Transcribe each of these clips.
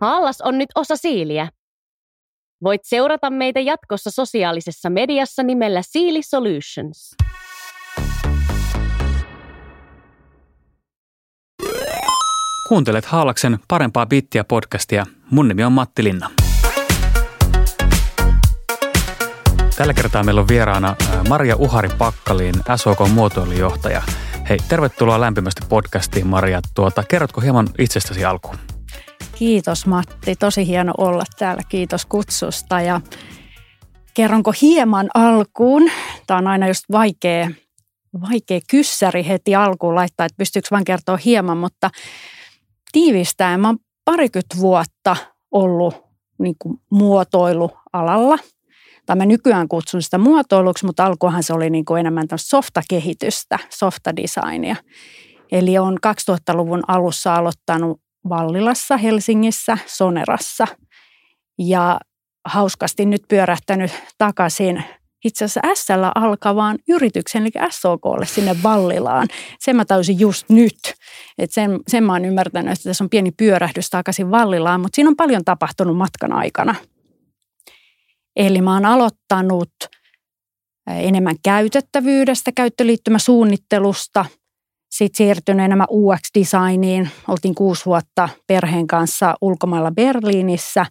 Haallas on nyt osa Siiliä. Voit seurata meitä jatkossa sosiaalisessa mediassa nimellä Siili Solutions. Kuuntelet Haalaksen parempaa bittiä podcastia. Mun nimi on Matti Linna. Tällä kertaa meillä on vieraana Maria Uhari Pakkaliin, SOK muotoilujohtaja. Hei, tervetuloa lämpimästi podcastiin Maria. Tuota, kerrotko hieman itsestäsi alkuun? Kiitos Matti, tosi hieno olla täällä. Kiitos kutsusta ja kerronko hieman alkuun. Tämä on aina just vaikea, vaikea kyssäri heti alkuun laittaa, että pystyykö vain kertoa hieman, mutta tiivistäen mä oon parikymmentä vuotta ollut niin kuin muotoilualalla. Tai mä nykyään kutsun sitä muotoiluksi, mutta alkuunhan se oli niin kuin enemmän softa-kehitystä, softa-designia. Eli on 2000-luvun alussa aloittanut Vallilassa, Helsingissä, Sonerassa. Ja hauskasti nyt pyörähtänyt takaisin itse asiassa SL alkavaan yrityksen, eli SOKlle sinne Vallilaan. Sen mä täysin just nyt. Et sen, sen mä oon ymmärtänyt, että tässä on pieni pyörähdys takaisin Vallilaan, mutta siinä on paljon tapahtunut matkan aikana. Eli mä oon aloittanut enemmän käytettävyydestä, käyttöliittymäsuunnittelusta – sitten siirtynyt enemmän UX-designiin. Oltiin kuusi vuotta perheen kanssa ulkomailla Berliinissä.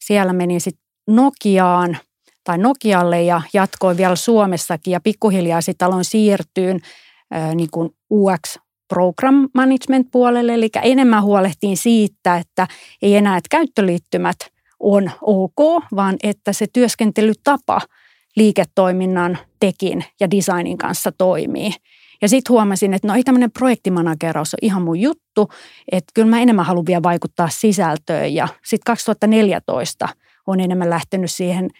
Siellä menin sitten Nokiaan tai Nokialle ja jatkoin vielä Suomessakin ja pikkuhiljaa sitten aloin siirtyyn niin kuin UX program management puolelle, eli enemmän huolehtiin siitä, että ei enää, että käyttöliittymät on ok, vaan että se työskentelytapa liiketoiminnan tekin ja designin kanssa toimii. Ja sitten huomasin, että no ei tämmöinen projektimanageraus ole ihan mun juttu, että kyllä mä enemmän haluan vielä vaikuttaa sisältöön. Ja sitten 2014 on enemmän lähtenyt siihen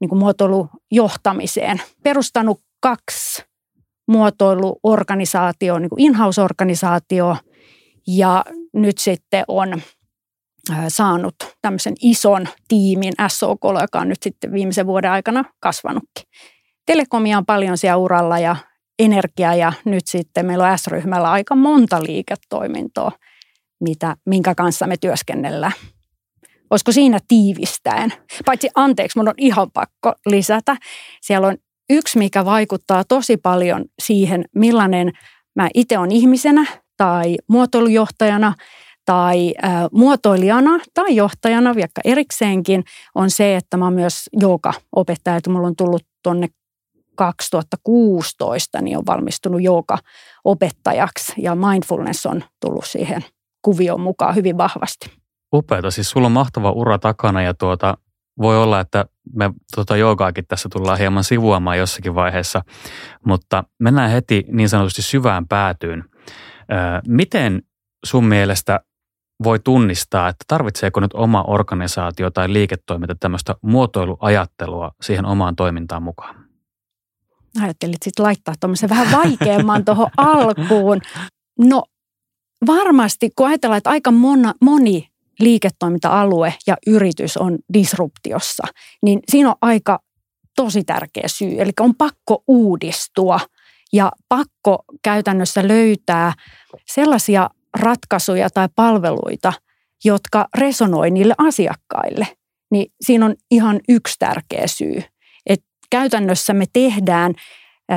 niin kuin muotoilujohtamiseen. Perustanut kaksi muotoiluorganisaatio, niin kuin in-house-organisaatio ja nyt sitten on saanut tämmöisen ison tiimin SOK, joka on nyt sitten viimeisen vuoden aikana kasvanutkin. Telekomia on paljon siellä uralla ja energia ja nyt sitten meillä on S-ryhmällä aika monta liiketoimintoa, mitä, minkä kanssa me työskennellään. Olisiko siinä tiivistäen? Paitsi anteeksi, mun on ihan pakko lisätä. Siellä on yksi, mikä vaikuttaa tosi paljon siihen, millainen mä itse on ihmisenä tai muotoilujohtajana tai äh, muotoilijana tai johtajana, vaikka erikseenkin, on se, että mä oon myös joka-opettaja. Että mulla on tullut tuonne 2016 niin on valmistunut jooga-opettajaksi ja mindfulness on tullut siihen kuvioon mukaan hyvin vahvasti. Upeata, siis sulla on mahtava ura takana ja tuota, voi olla, että me tuota joogaakin tässä tullaan hieman sivuamaan jossakin vaiheessa, mutta mennään heti niin sanotusti syvään päätyyn. Miten sun mielestä voi tunnistaa, että tarvitseeko nyt oma organisaatio tai liiketoiminta tämmöistä muotoiluajattelua siihen omaan toimintaan mukaan? Ajattelit sitten laittaa tuommoisen vähän vaikeamman tuohon alkuun. No varmasti, kun ajatellaan, että aika mona, moni liiketoiminta-alue ja yritys on disruptiossa, niin siinä on aika tosi tärkeä syy. Eli on pakko uudistua ja pakko käytännössä löytää sellaisia ratkaisuja tai palveluita, jotka resonoi niille asiakkaille. Niin siinä on ihan yksi tärkeä syy käytännössä me tehdään,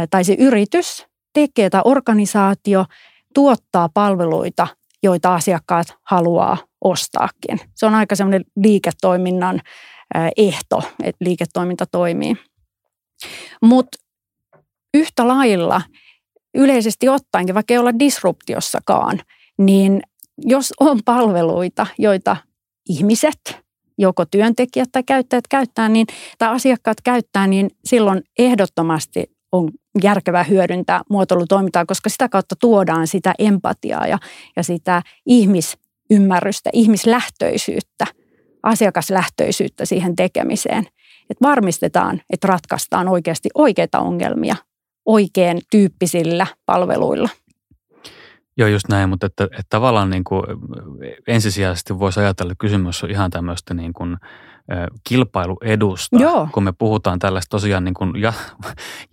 tai se yritys tekee tai organisaatio tuottaa palveluita, joita asiakkaat haluaa ostaakin. Se on aika semmoinen liiketoiminnan ehto, että liiketoiminta toimii. Mutta yhtä lailla yleisesti ottaenkin, vaikka ei olla disruptiossakaan, niin jos on palveluita, joita ihmiset joko työntekijät tai käyttäjät käyttää, niin, tai asiakkaat käyttää, niin silloin ehdottomasti on järkevää hyödyntää muotoilutoimintaa, koska sitä kautta tuodaan sitä empatiaa ja, ja sitä ihmisymmärrystä, ihmislähtöisyyttä, asiakaslähtöisyyttä siihen tekemiseen. Että varmistetaan, että ratkaistaan oikeasti oikeita ongelmia oikein tyyppisillä palveluilla. Joo, just näin, mutta että, että tavallaan niin kuin ensisijaisesti voisi ajatella, että kysymys on ihan tämmöistä niin kuin kilpailuedusta, Joo. kun me puhutaan tällaista tosiaan niin kuin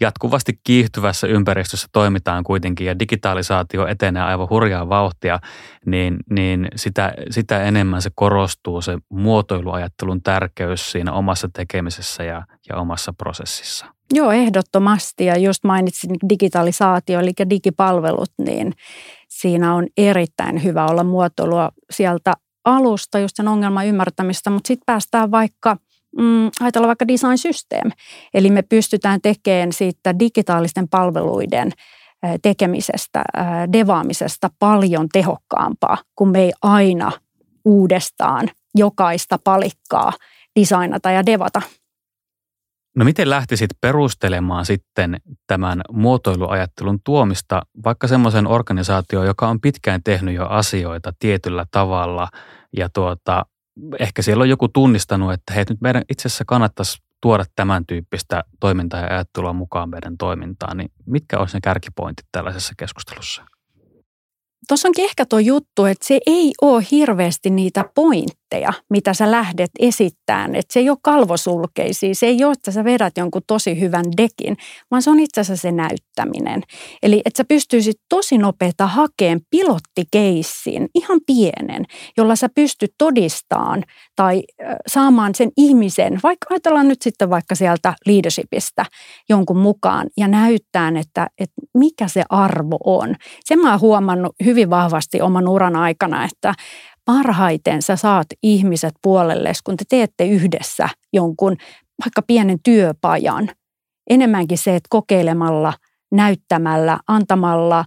jatkuvasti kiihtyvässä ympäristössä toimitaan kuitenkin ja digitalisaatio etenee aivan hurjaa vauhtia, niin, niin sitä, sitä enemmän se korostuu se muotoiluajattelun tärkeys siinä omassa tekemisessä ja, ja omassa prosessissa. Joo, ehdottomasti. Ja just mainitsin digitalisaatio, eli digipalvelut, niin siinä on erittäin hyvä olla muotoilua sieltä alusta, just sen ongelman ymmärtämistä, mutta sitten päästään vaikka mm, ajatellaan vaikka design system. Eli me pystytään tekemään siitä digitaalisten palveluiden tekemisestä, devaamisesta paljon tehokkaampaa, kun me ei aina uudestaan jokaista palikkaa designata ja devata. No miten lähtisit perustelemaan sitten tämän muotoiluajattelun tuomista vaikka semmoisen organisaatioon, joka on pitkään tehnyt jo asioita tietyllä tavalla? Ja tuota, ehkä siellä on joku tunnistanut, että hei nyt meidän itse asiassa kannattaisi tuoda tämän tyyppistä toimintaa ja ajattelua mukaan meidän toimintaan, niin mitkä olisi ne kärkipointit tällaisessa keskustelussa? Tuossa onkin ehkä tuo juttu, että se ei ole hirveästi niitä pointteja, mitä sä lähdet esittämään. Että se ei ole kalvosulkeisia, se ei ole, että sä vedät jonkun tosi hyvän dekin, vaan se on itse asiassa se näyttäminen. Eli että sä pystyisit tosi nopeita hakemaan pilottikeissin, ihan pienen, jolla sä pystyt todistamaan tai saamaan sen ihmisen, vaikka ajatellaan nyt sitten vaikka sieltä leadershipistä jonkun mukaan ja näyttää, että, että mikä se arvo on. Sen mä oon huomannut hyvin vahvasti oman uran aikana, että parhaiten sä saat ihmiset puolelle, kun te teette yhdessä jonkun vaikka pienen työpajan. Enemmänkin se, että kokeilemalla, näyttämällä, antamalla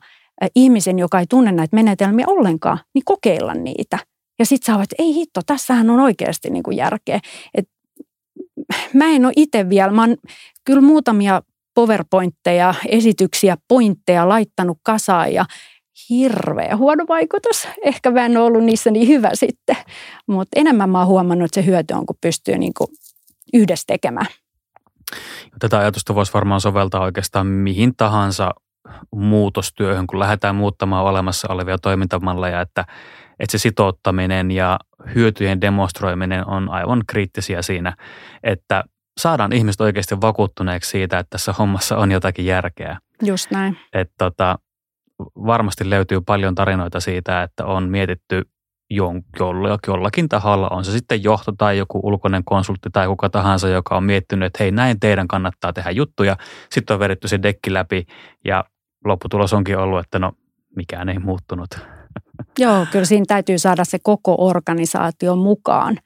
ihmisen, joka ei tunne näitä menetelmiä ollenkaan, niin kokeilla niitä. Ja sitten sä että ei hitto, tässähän on oikeasti niin kuin järkeä. Et mä en ole itse vielä, mä oon kyllä muutamia PowerPointteja, esityksiä, pointteja laittanut kasaan ja hirveä huono vaikutus. Ehkä mä en ole ollut niissä niin hyvä sitten, mutta enemmän mä oon huomannut, että se hyöty on, kun pystyy niin kuin yhdessä tekemään. Tätä ajatusta voisi varmaan soveltaa oikeastaan mihin tahansa muutostyöhön, kun lähdetään muuttamaan olemassa olevia toimintamalleja, että, että se sitouttaminen ja hyötyjen demonstroiminen on aivan kriittisiä siinä, että saadaan ihmiset oikeasti vakuuttuneeksi siitä, että tässä hommassa on jotakin järkeä. Just näin. Että tota, varmasti löytyy paljon tarinoita siitä, että on mietitty jollakin taholla, on se sitten johto tai joku ulkoinen konsultti tai kuka tahansa, joka on miettinyt, että hei näin teidän kannattaa tehdä juttuja. Sitten on vedetty se dekki läpi ja lopputulos onkin ollut, että no mikään ei muuttunut. Joo, kyllä siinä täytyy saada se koko organisaatio mukaan,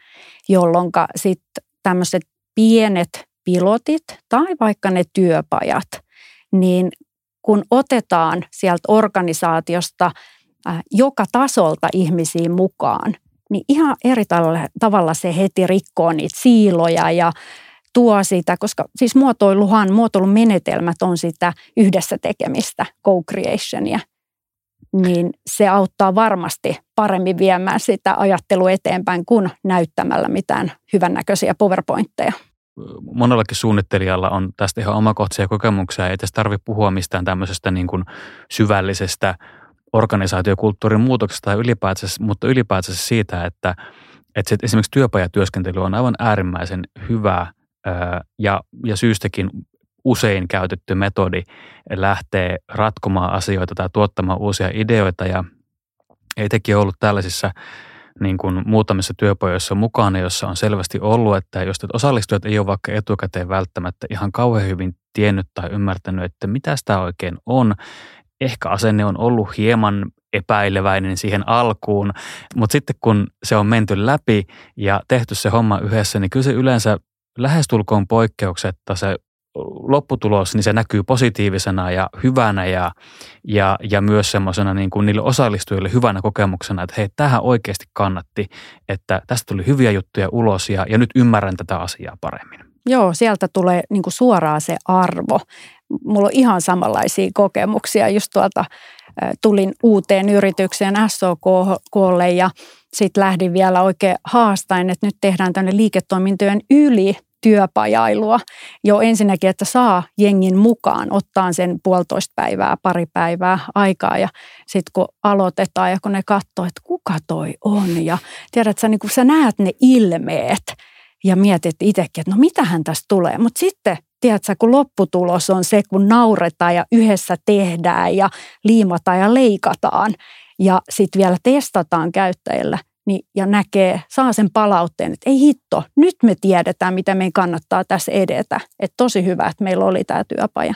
jolloin sitten tämmöiset pienet pilotit tai vaikka ne työpajat, niin kun otetaan sieltä organisaatiosta äh, joka tasolta ihmisiin mukaan, niin ihan eri tavalla se heti rikkoo niitä siiloja ja tuo sitä, koska siis muotoiluhan, muotoilun menetelmät on sitä yhdessä tekemistä, co-creationia, niin se auttaa varmasti paremmin viemään sitä ajattelua eteenpäin kuin näyttämällä mitään hyvännäköisiä PowerPointteja monellakin suunnittelijalla on tästä ihan omakohtaisia kokemuksia. Ei tässä tarvitse puhua mistään tämmöisestä niin kuin syvällisestä organisaatiokulttuurin muutoksesta tai ylipäätänsä, mutta ylipäätänsä siitä, että, että esimerkiksi työpajatyöskentely on aivan äärimmäisen hyvä ja, ja syystäkin usein käytetty metodi lähtee ratkomaan asioita tai tuottamaan uusia ideoita ja ei teki ollut tällaisissa niin kuin muutamissa työpajoissa mukana, jossa on selvästi ollut, että jos osallistujat ei ole vaikka etukäteen välttämättä ihan kauhean hyvin tiennyt tai ymmärtänyt, että mitä sitä oikein on, ehkä asenne on ollut hieman epäileväinen siihen alkuun, mutta sitten kun se on menty läpi ja tehty se homma yhdessä, niin kyllä se yleensä lähestulkoon poikkeuksetta se lopputulos, niin se näkyy positiivisena ja hyvänä ja, ja, ja myös semmoisena niin kuin niille osallistujille hyvänä kokemuksena, että hei, tähän oikeasti kannatti, että tästä tuli hyviä juttuja ulos ja, ja nyt ymmärrän tätä asiaa paremmin. Joo, sieltä tulee niin kuin suoraan se arvo. Mulla on ihan samanlaisia kokemuksia. Just tuolta tulin uuteen yritykseen SOKlle ja sitten lähdin vielä oikein haastain, että nyt tehdään tänne liiketoimintojen yli työpajailua jo ensinnäkin, että saa jengin mukaan, ottaa sen puolitoista päivää, pari päivää aikaa ja sitten kun aloitetaan ja kun ne katsoo, että kuka toi on ja tiedät sä, niin kun sä näet ne ilmeet ja mietit itsekin, että no mitähän tästä tulee. Mutta sitten, tiedätkö, kun lopputulos on se, kun nauretaan ja yhdessä tehdään ja liimataan ja leikataan ja sitten vielä testataan käyttäjillä – niin, ja näkee, saa sen palautteen, että ei hitto, nyt me tiedetään, mitä meidän kannattaa tässä edetä. Että tosi hyvä, että meillä oli tämä työpaja.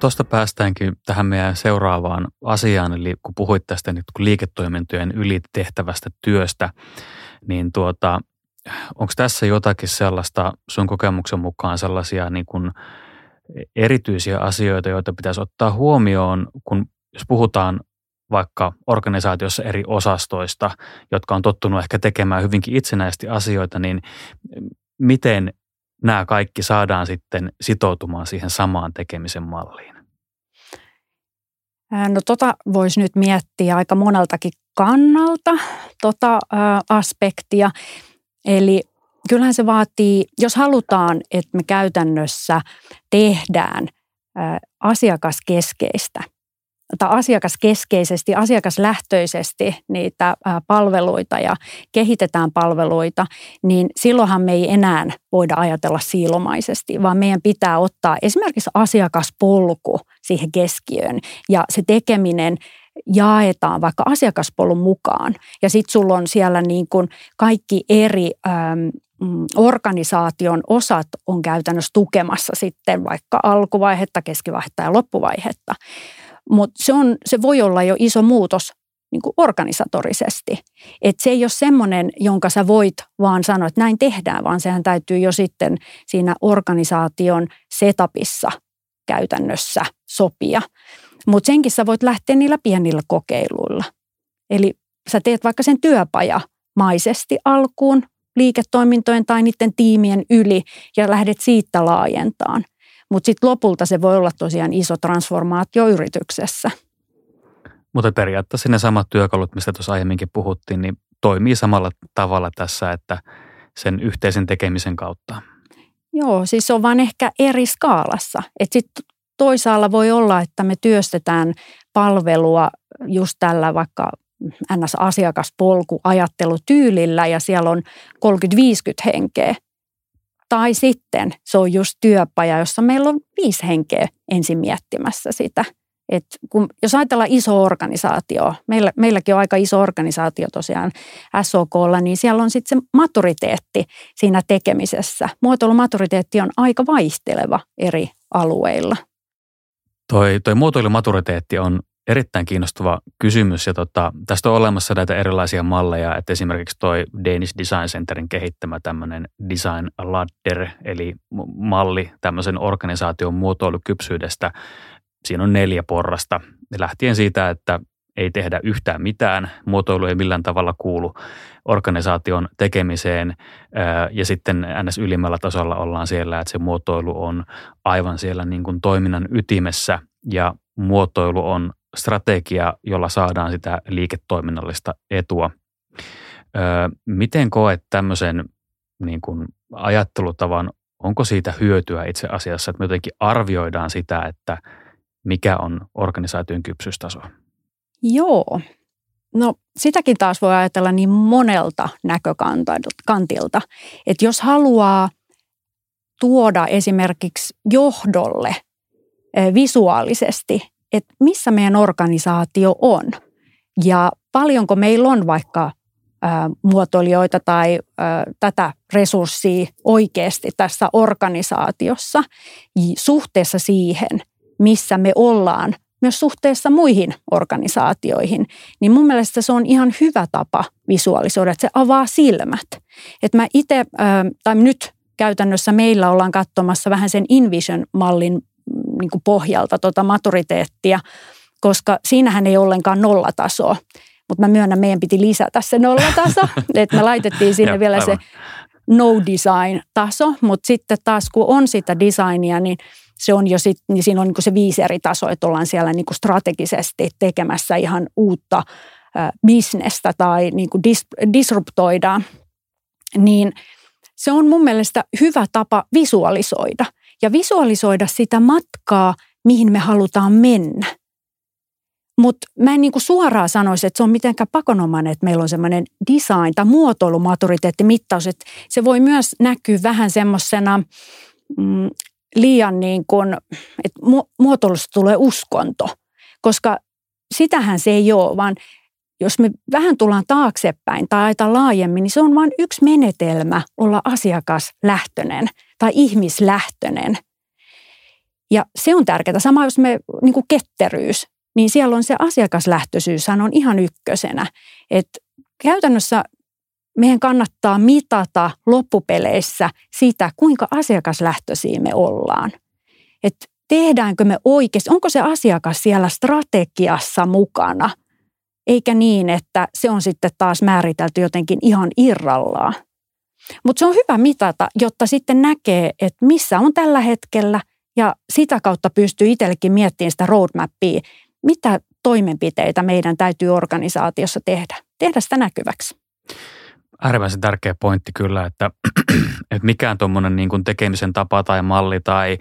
Tuosta päästäänkin tähän meidän seuraavaan asiaan, eli kun puhuit tästä nyt liiketoimintojen ylitehtävästä työstä, niin tuota, onko tässä jotakin sellaista sun kokemuksen mukaan sellaisia niin kuin erityisiä asioita, joita pitäisi ottaa huomioon, kun jos puhutaan vaikka organisaatiossa eri osastoista, jotka on tottunut ehkä tekemään hyvinkin itsenäisesti asioita, niin miten nämä kaikki saadaan sitten sitoutumaan siihen samaan tekemisen malliin? No tota voisi nyt miettiä aika moneltakin kannalta, tota ää, aspektia. Eli kyllähän se vaatii, jos halutaan, että me käytännössä tehdään ää, asiakaskeskeistä – tai asiakaskeskeisesti, asiakaslähtöisesti niitä palveluita ja kehitetään palveluita, niin silloinhan me ei enää voida ajatella siilomaisesti, vaan meidän pitää ottaa esimerkiksi asiakaspolku siihen keskiöön ja se tekeminen jaetaan vaikka asiakaspolun mukaan ja sitten sulla on siellä niin kuin kaikki eri äm, organisaation osat on käytännössä tukemassa sitten vaikka alkuvaihetta, keskivaihetta ja loppuvaihetta. Mutta se, on, se voi olla jo iso muutos niin kuin organisatorisesti. Että se ei ole semmoinen, jonka sä voit vaan sanoa, että näin tehdään, vaan sehän täytyy jo sitten siinä organisaation setupissa käytännössä sopia. Mutta senkin sä voit lähteä niillä pienillä kokeiluilla. Eli sä teet vaikka sen työpaja maisesti alkuun liiketoimintojen tai niiden tiimien yli ja lähdet siitä laajentaan – mutta sitten lopulta se voi olla tosiaan iso transformaatio yrityksessä. Mutta periaatteessa ne samat työkalut, mistä tuossa aiemminkin puhuttiin, niin toimii samalla tavalla tässä, että sen yhteisen tekemisen kautta. Joo, siis se on vaan ehkä eri skaalassa. Että sitten toisaalla voi olla, että me työstetään palvelua just tällä vaikka NS-asiakaspolku ajattelutyylillä ja siellä on 30-50 henkeä. Tai sitten se on just työpaja, jossa meillä on viisi henkeä ensin miettimässä sitä. Et kun, jos ajatellaan iso organisaatio, meillä, meilläkin on aika iso organisaatio tosiaan SOKlla, niin siellä on sitten se maturiteetti siinä tekemisessä. Muotoilumaturiteetti on aika vaihteleva eri alueilla. Toi, toi muotoilumaturiteetti on erittäin kiinnostava kysymys ja tota, tästä on olemassa näitä erilaisia malleja, että esimerkiksi toi Danish Design Centerin kehittämä tämmöinen design ladder, eli malli tämmöisen organisaation muotoilukypsyydestä. Siinä on neljä porrasta, lähtien siitä, että ei tehdä yhtään mitään, muotoilu ei millään tavalla kuulu organisaation tekemiseen ja sitten ns. ylimmällä tasolla ollaan siellä, että se muotoilu on aivan siellä niin kuin toiminnan ytimessä ja muotoilu on strategia, jolla saadaan sitä liiketoiminnallista etua. miten koet tämmöisen niin kuin ajattelutavan, onko siitä hyötyä itse asiassa, että me jotenkin arvioidaan sitä, että mikä on organisaation kypsyystaso? Joo. No sitäkin taas voi ajatella niin monelta näkökantilta, että jos haluaa tuoda esimerkiksi johdolle visuaalisesti että missä meidän organisaatio on ja paljonko meillä on vaikka ä, muotoilijoita tai tätä resurssia oikeasti tässä organisaatiossa suhteessa siihen, missä me ollaan myös suhteessa muihin organisaatioihin, niin mun mielestä se on ihan hyvä tapa visualisoida, että se avaa silmät. Että mä itse, tai nyt käytännössä meillä ollaan katsomassa vähän sen InVision-mallin niin kuin pohjalta tota maturiteettia, koska siinähän ei ollenkaan nollatasoa. Mutta mä myönnän, meidän piti lisätä se nollataso, että me laitettiin sinne ja, vielä aivan. se no design-taso, mutta sitten taas kun on sitä designia, niin se on jo sit, niin siinä on niin se viisi eri tasoa, että ollaan siellä niin kuin strategisesti tekemässä ihan uutta äh, bisnestä tai niin kuin dis, disruptoidaan, niin se on mun mielestä hyvä tapa visualisoida ja visualisoida sitä matkaa, mihin me halutaan mennä. Mutta mä en niinku suoraan sanoisi, että se on mitenkään pakonomainen, että meillä on semmoinen design- tai muotoilumaturiteettimittaus. Että se voi myös näkyä vähän semmoisena mm, liian niin kuin, että muotoilusta tulee uskonto, koska sitähän se ei ole, vaan jos me vähän tullaan taaksepäin tai aita laajemmin, niin se on vain yksi menetelmä olla asiakaslähtöinen tai ihmislähtöinen. Ja se on tärkeää. Sama jos me, niin kuin ketteryys, niin siellä on se asiakaslähtöisyyshän on ihan ykkösenä. että käytännössä meidän kannattaa mitata loppupeleissä sitä, kuinka asiakaslähtöisiä me ollaan. Että tehdäänkö me oikeasti, onko se asiakas siellä strategiassa mukana, eikä niin, että se on sitten taas määritelty jotenkin ihan irrallaan. Mutta se on hyvä mitata, jotta sitten näkee, että missä on tällä hetkellä ja sitä kautta pystyy itsellekin miettimään sitä roadmappia, mitä toimenpiteitä meidän täytyy organisaatiossa tehdä. Tehdä sitä näkyväksi. Äärimmäisen tärkeä pointti kyllä, että, että mikään tuommoinen niin tekemisen tapa tai malli tai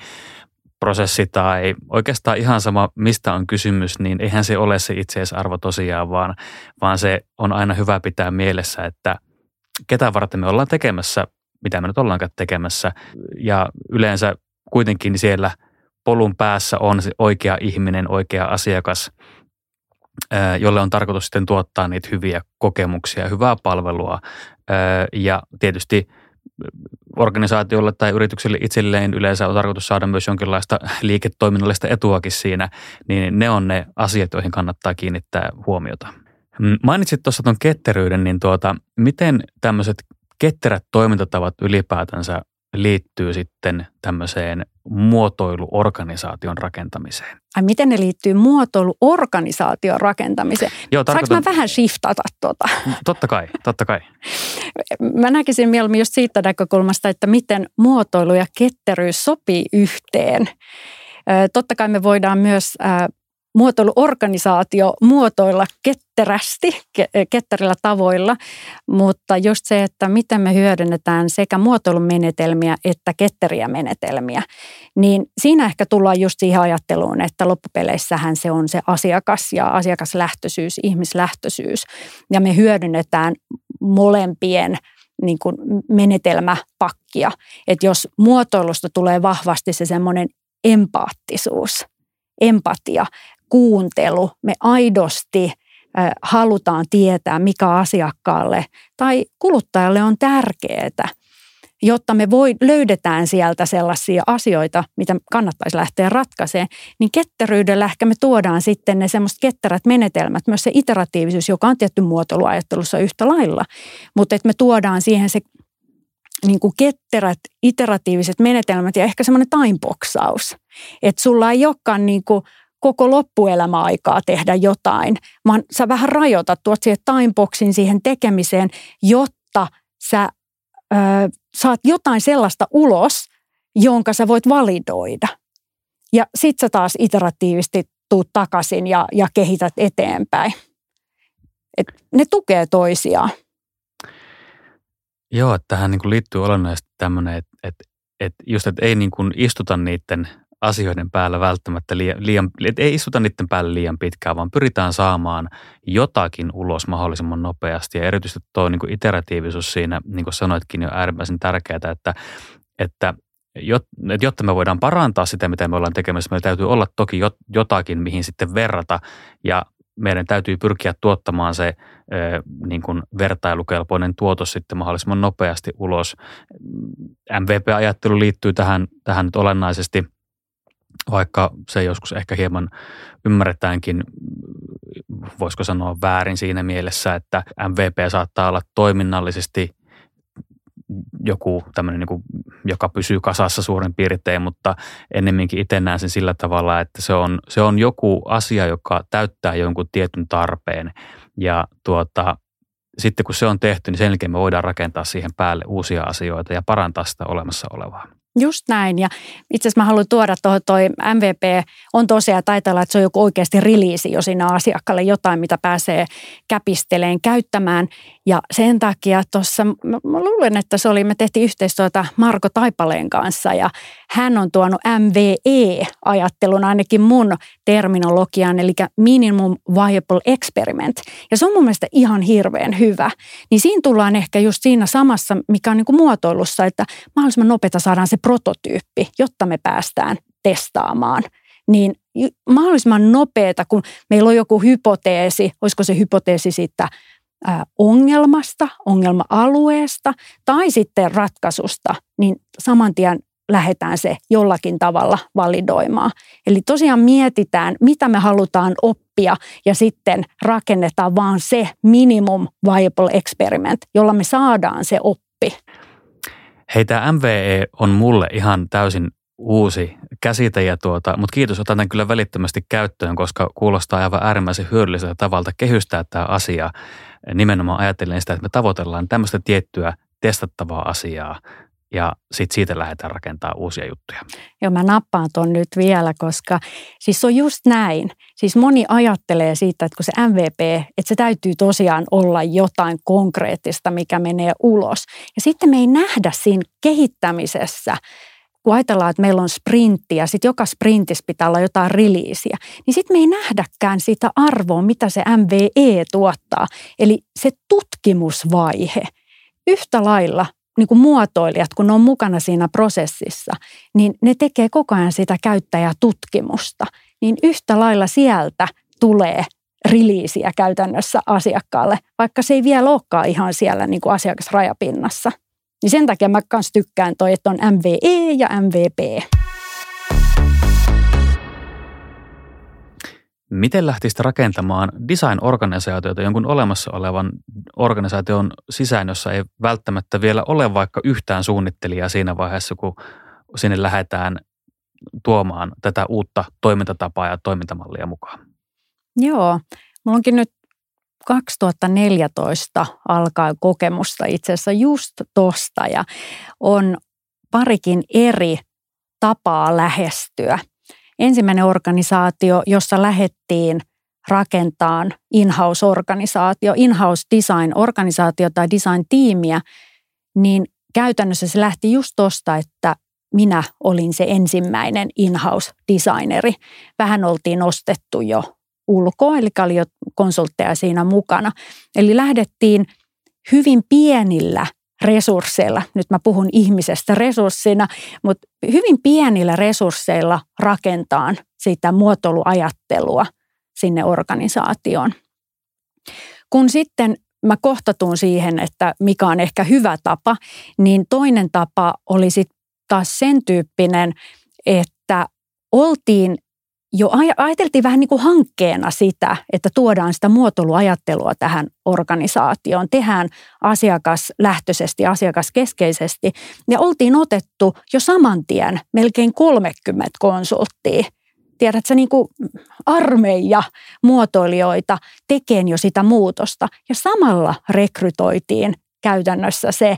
prosessi tai oikeastaan ihan sama, mistä on kysymys, niin eihän se ole se itseisarvo tosiaan, vaan, vaan se on aina hyvä pitää mielessä, että ketä varten me ollaan tekemässä, mitä me nyt ollaankaan tekemässä. Ja yleensä kuitenkin siellä polun päässä on se oikea ihminen, oikea asiakas, jolle on tarkoitus sitten tuottaa niitä hyviä kokemuksia, hyvää palvelua ja tietysti organisaatiolle tai yritykselle itselleen yleensä on tarkoitus saada myös jonkinlaista liiketoiminnallista etuakin siinä, niin ne on ne asiat, joihin kannattaa kiinnittää huomiota. Mm, mainitsit tuossa tuon ketteryyden, niin tuota, miten tämmöiset ketterät toimintatavat ylipäätänsä liittyy sitten tämmöiseen muotoiluorganisaation rakentamiseen. Ai miten ne liittyy muotoiluorganisaation rakentamiseen? Joo, tarkoitan... Saanko mä vähän shiftata tuota? Totta kai, totta kai. Mä näkisin mieluummin just siitä näkökulmasta, että miten muotoilu ja ketteryys sopii yhteen. Totta kai me voidaan myös muotoiluorganisaatio muotoilla ketterästi, ketterillä tavoilla, mutta just se, että miten me hyödynnetään sekä muotoilumenetelmiä että ketteriä menetelmiä, niin siinä ehkä tullaan just siihen ajatteluun, että loppupeleissähän se on se asiakas ja asiakaslähtöisyys, ihmislähtöisyys, ja me hyödynnetään molempien niin kuin menetelmäpakkia. Että jos muotoilusta tulee vahvasti se semmoinen empaattisuus, empatia, kuuntelu, me aidosti halutaan tietää, mikä asiakkaalle tai kuluttajalle on tärkeää, jotta me voi, löydetään sieltä sellaisia asioita, mitä kannattaisi lähteä ratkaisemaan, niin ketteryydellä ehkä me tuodaan sitten ne semmoiset ketterät menetelmät, myös se iteratiivisuus, joka on tietty muotoiluajattelussa yhtä lailla, mutta että me tuodaan siihen se niin kuin ketterät, iteratiiviset menetelmät ja ehkä semmoinen timeboxaus, että sulla ei olekaan niin kuin koko loppuelämä aikaa tehdä jotain, vaan sä vähän rajoitat, tuot siihen timeboxin siihen tekemiseen, jotta sä ö, saat jotain sellaista ulos, jonka sä voit validoida. Ja sit sä taas iteratiivisesti tuut takaisin ja, ja kehität eteenpäin. Et ne tukee toisiaan. Joo, että tähän niin liittyy olennaisesti tämmöinen, että, että, että just, että ei niin kuin istuta niiden asioiden päällä välttämättä liian, liian ei istuta niiden päälle liian pitkään, vaan pyritään saamaan jotakin ulos mahdollisimman nopeasti. Ja erityisesti tuo niin kuin iteratiivisuus siinä, niin kuin sanoitkin, on äärimmäisen tärkeää, että, että jotta me voidaan parantaa sitä, mitä me ollaan tekemässä, meillä täytyy olla toki jotakin, mihin sitten verrata ja meidän täytyy pyrkiä tuottamaan se niin kuin vertailukelpoinen tuotos sitten mahdollisimman nopeasti ulos. MVP-ajattelu liittyy tähän, tähän nyt olennaisesti – vaikka se joskus ehkä hieman ymmärretäänkin, voisiko sanoa väärin siinä mielessä, että MVP saattaa olla toiminnallisesti joku tämmöinen, niin kuin, joka pysyy kasassa suurin piirtein, mutta ennemminkin itse näen sen sillä tavalla, että se on, se on joku asia, joka täyttää jonkun tietyn tarpeen ja tuota, sitten kun se on tehty, niin sen jälkeen me voidaan rakentaa siihen päälle uusia asioita ja parantaa sitä olemassa olevaa. Just näin. Ja itse asiassa mä haluan tuoda tuohon toi MVP on tosiaan taitella, että se on joku oikeasti riliisi jo siinä asiakkaalle jotain, mitä pääsee käpisteleen käyttämään. Ja sen takia tuossa, mä, luulen, että se oli, me tehtiin yhteistyötä Marko Taipaleen kanssa ja hän on tuonut MVE-ajattelun ainakin mun terminologiaan, eli Minimum Viable Experiment. Ja se on mun mielestä ihan hirveän hyvä. Niin siinä tullaan ehkä just siinä samassa, mikä on niin kuin muotoilussa, että mahdollisimman nopeita saadaan se prototyyppi, jotta me päästään testaamaan. Niin mahdollisimman nopeata, kun meillä on joku hypoteesi, olisiko se hypoteesi siitä ongelmasta, ongelma-alueesta tai sitten ratkaisusta, niin saman tien lähdetään se jollakin tavalla validoimaan. Eli tosiaan mietitään, mitä me halutaan oppia ja sitten rakennetaan vaan se minimum viable experiment, jolla me saadaan se oppi. Hei, tämä MVE on mulle ihan täysin uusi käsite, ja tuota, mutta kiitos, otan tämän kyllä välittömästi käyttöön, koska kuulostaa aivan äärimmäisen hyödylliseltä tavalta kehystää tämä asia. Nimenomaan ajatellen sitä, että me tavoitellaan tämmöistä tiettyä testattavaa asiaa, ja sitten siitä lähdetään rakentamaan uusia juttuja. Joo, mä nappaan tuon nyt vielä, koska siis on just näin. Siis moni ajattelee siitä, että kun se MVP, että se täytyy tosiaan olla jotain konkreettista, mikä menee ulos. Ja sitten me ei nähdä siinä kehittämisessä, kun ajatellaan, että meillä on sprintti ja sitten joka sprintissä pitää olla jotain riliisiä, niin sitten me ei nähdäkään sitä arvoa, mitä se MVE tuottaa. Eli se tutkimusvaihe. Yhtä lailla niin kuin muotoilijat, kun ne on mukana siinä prosessissa, niin ne tekee koko ajan sitä käyttäjätutkimusta. Niin yhtä lailla sieltä tulee riliisiä käytännössä asiakkaalle, vaikka se ei vielä olekaan ihan siellä niin kuin asiakasrajapinnassa. Niin sen takia mä kans tykkään toi, että on MVE ja MVP. Miten lähtisit rakentamaan design-organisaatiota jonkun olemassa olevan organisaation sisään, jossa ei välttämättä vielä ole vaikka yhtään suunnittelijaa siinä vaiheessa, kun sinne lähdetään tuomaan tätä uutta toimintatapaa ja toimintamallia mukaan? Joo, mulla onkin nyt 2014 alkaa kokemusta itse asiassa just tosta ja on parikin eri tapaa lähestyä – ensimmäinen organisaatio, jossa lähettiin rakentaan in-house-organisaatio, in-house design-organisaatio tai design-tiimiä, niin käytännössä se lähti just tuosta, että minä olin se ensimmäinen in-house-designeri. Vähän oltiin ostettu jo ulkoa, eli oli jo konsultteja siinä mukana. Eli lähdettiin hyvin pienillä resursseilla, nyt mä puhun ihmisestä resurssina, mutta hyvin pienillä resursseilla rakentaa sitä muotoiluajattelua sinne organisaatioon. Kun sitten mä kohtatun siihen, että mikä on ehkä hyvä tapa, niin toinen tapa oli sitten taas sen tyyppinen, että oltiin jo ajateltiin vähän niin kuin hankkeena sitä, että tuodaan sitä muotoiluajattelua tähän organisaatioon. Tehdään asiakaslähtöisesti, asiakaskeskeisesti. Ja oltiin otettu jo saman tien melkein 30 konsulttia. Tiedätkö, niin kuin armeija muotoilijoita tekeen jo sitä muutosta. Ja samalla rekrytoitiin käytännössä se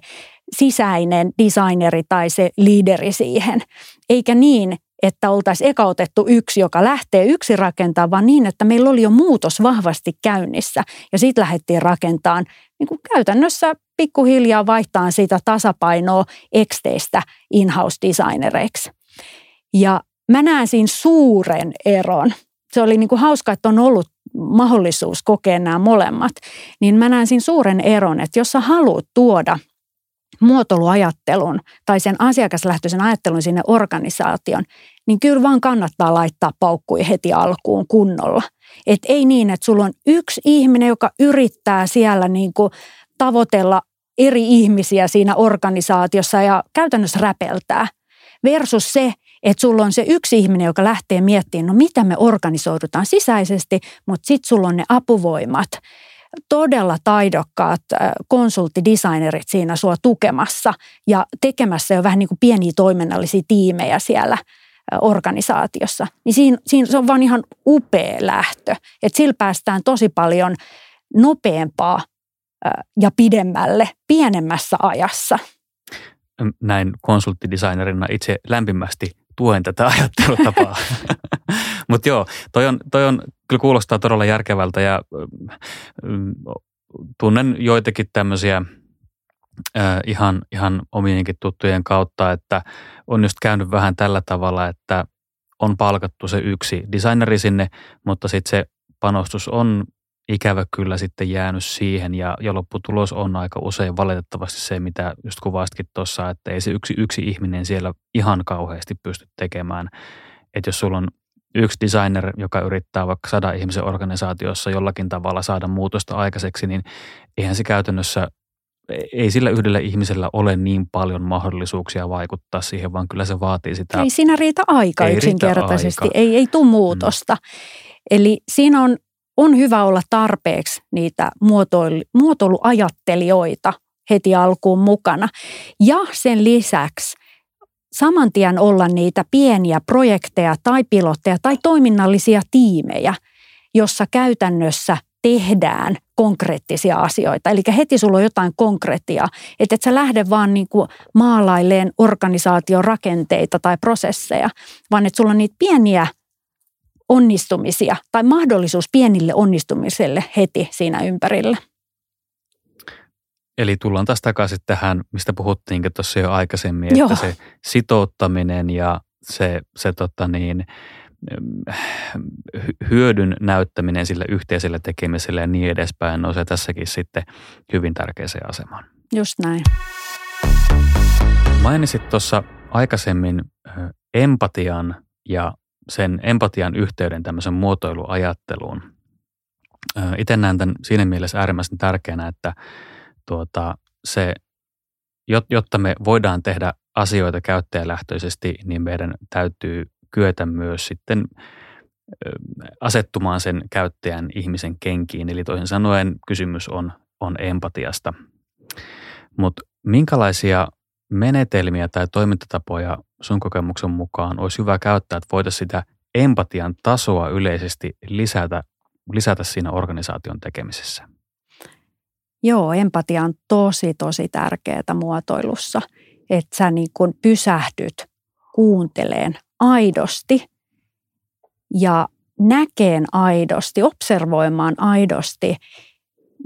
sisäinen designeri tai se liideri siihen. Eikä niin, että oltaisiin eka otettu yksi, joka lähtee yksi rakentaa, vaan niin, että meillä oli jo muutos vahvasti käynnissä. Ja sitten lähdettiin rakentamaan niin kuin käytännössä pikkuhiljaa vaihtaa sitä tasapainoa eksteistä in-house designereiksi. Ja mä näen siinä suuren eron. Se oli niin kuin hauska, että on ollut mahdollisuus kokea nämä molemmat. Niin mä näen siinä suuren eron, että jos sä haluat tuoda muotoiluajattelun tai sen asiakaslähtöisen ajattelun sinne organisaation, niin kyllä vaan kannattaa laittaa paukkui heti alkuun kunnolla. Et ei niin, että sulla on yksi ihminen, joka yrittää siellä niin kuin tavoitella eri ihmisiä siinä organisaatiossa ja käytännössä räpeltää. Versus se, että sulla on se yksi ihminen, joka lähtee miettimään, no mitä me organisoidutaan sisäisesti, mutta sitten sulla on ne apuvoimat todella taidokkaat konsulttidesignerit siinä sua tukemassa ja tekemässä jo vähän niin kuin pieniä toiminnallisia tiimejä siellä organisaatiossa. Niin siinä, siinä se on vaan ihan upea lähtö, että sillä päästään tosi paljon nopeampaa ja pidemmälle pienemmässä ajassa. näin konsulttidesignerina itse lämpimästi tuen tätä ajattelutapaa. Mutta joo, toi on, toi on, kyllä kuulostaa todella järkevältä ja mm, tunnen joitakin tämmöisiä ihan, ihan omienkin tuttujen kautta, että on just käynyt vähän tällä tavalla, että on palkattu se yksi designeri sinne, mutta sitten se panostus on ikävä kyllä sitten jäänyt siihen ja, ja lopputulos on aika usein valitettavasti se, mitä just kuvastkin tuossa, että ei se yksi, yksi ihminen siellä ihan kauheasti pysty tekemään. Että jos sulla on yksi designer, joka yrittää vaikka sadan ihmisen organisaatiossa jollakin tavalla saada muutosta aikaiseksi, niin eihän se käytännössä, ei sillä yhdellä ihmisellä ole niin paljon mahdollisuuksia vaikuttaa siihen, vaan kyllä se vaatii sitä. Ei siinä riitä aika ei yksinkertaisesti, riitä aika. ei, ei tule muutosta. Mm. Eli siinä on on hyvä olla tarpeeksi niitä muotoilu, muotoiluajattelijoita heti alkuun mukana. Ja sen lisäksi saman tien olla niitä pieniä projekteja tai pilotteja tai toiminnallisia tiimejä, jossa käytännössä tehdään konkreettisia asioita. Eli heti sulla on jotain konkreettia, että et sä lähde vaan niin kuin maalailleen organisaation rakenteita tai prosesseja, vaan että sulla on niitä pieniä onnistumisia tai mahdollisuus pienille onnistumiselle heti siinä ympärillä. Eli tullaan taas takaisin tähän, mistä puhuttiin tuossa jo aikaisemmin, Joo. että se sitouttaminen ja se, se tota niin, hyödyn näyttäminen sille yhteiselle tekemiselle ja niin edespäin nousee tässäkin sitten hyvin tärkeäseen asemaan. Just näin. Mainitsit tuossa aikaisemmin empatian ja sen empatian yhteyden tämmöisen muotoiluajatteluun. Itse näen tämän siinä mielessä äärimmäisen tärkeänä, että tuota, se, jotta me voidaan tehdä asioita käyttäjälähtöisesti, niin meidän täytyy kyetä myös sitten asettumaan sen käyttäjän ihmisen kenkiin. Eli toisin sanoen kysymys on, on empatiasta. Mutta minkälaisia menetelmiä tai toimintatapoja sun kokemuksen mukaan olisi hyvä käyttää, että voitaisiin sitä empatian tasoa yleisesti lisätä, lisätä siinä organisaation tekemisessä? Joo, empatia on tosi, tosi tärkeää muotoilussa, että sä niin kuin pysähdyt kuunteleen aidosti ja näkeen aidosti, observoimaan aidosti,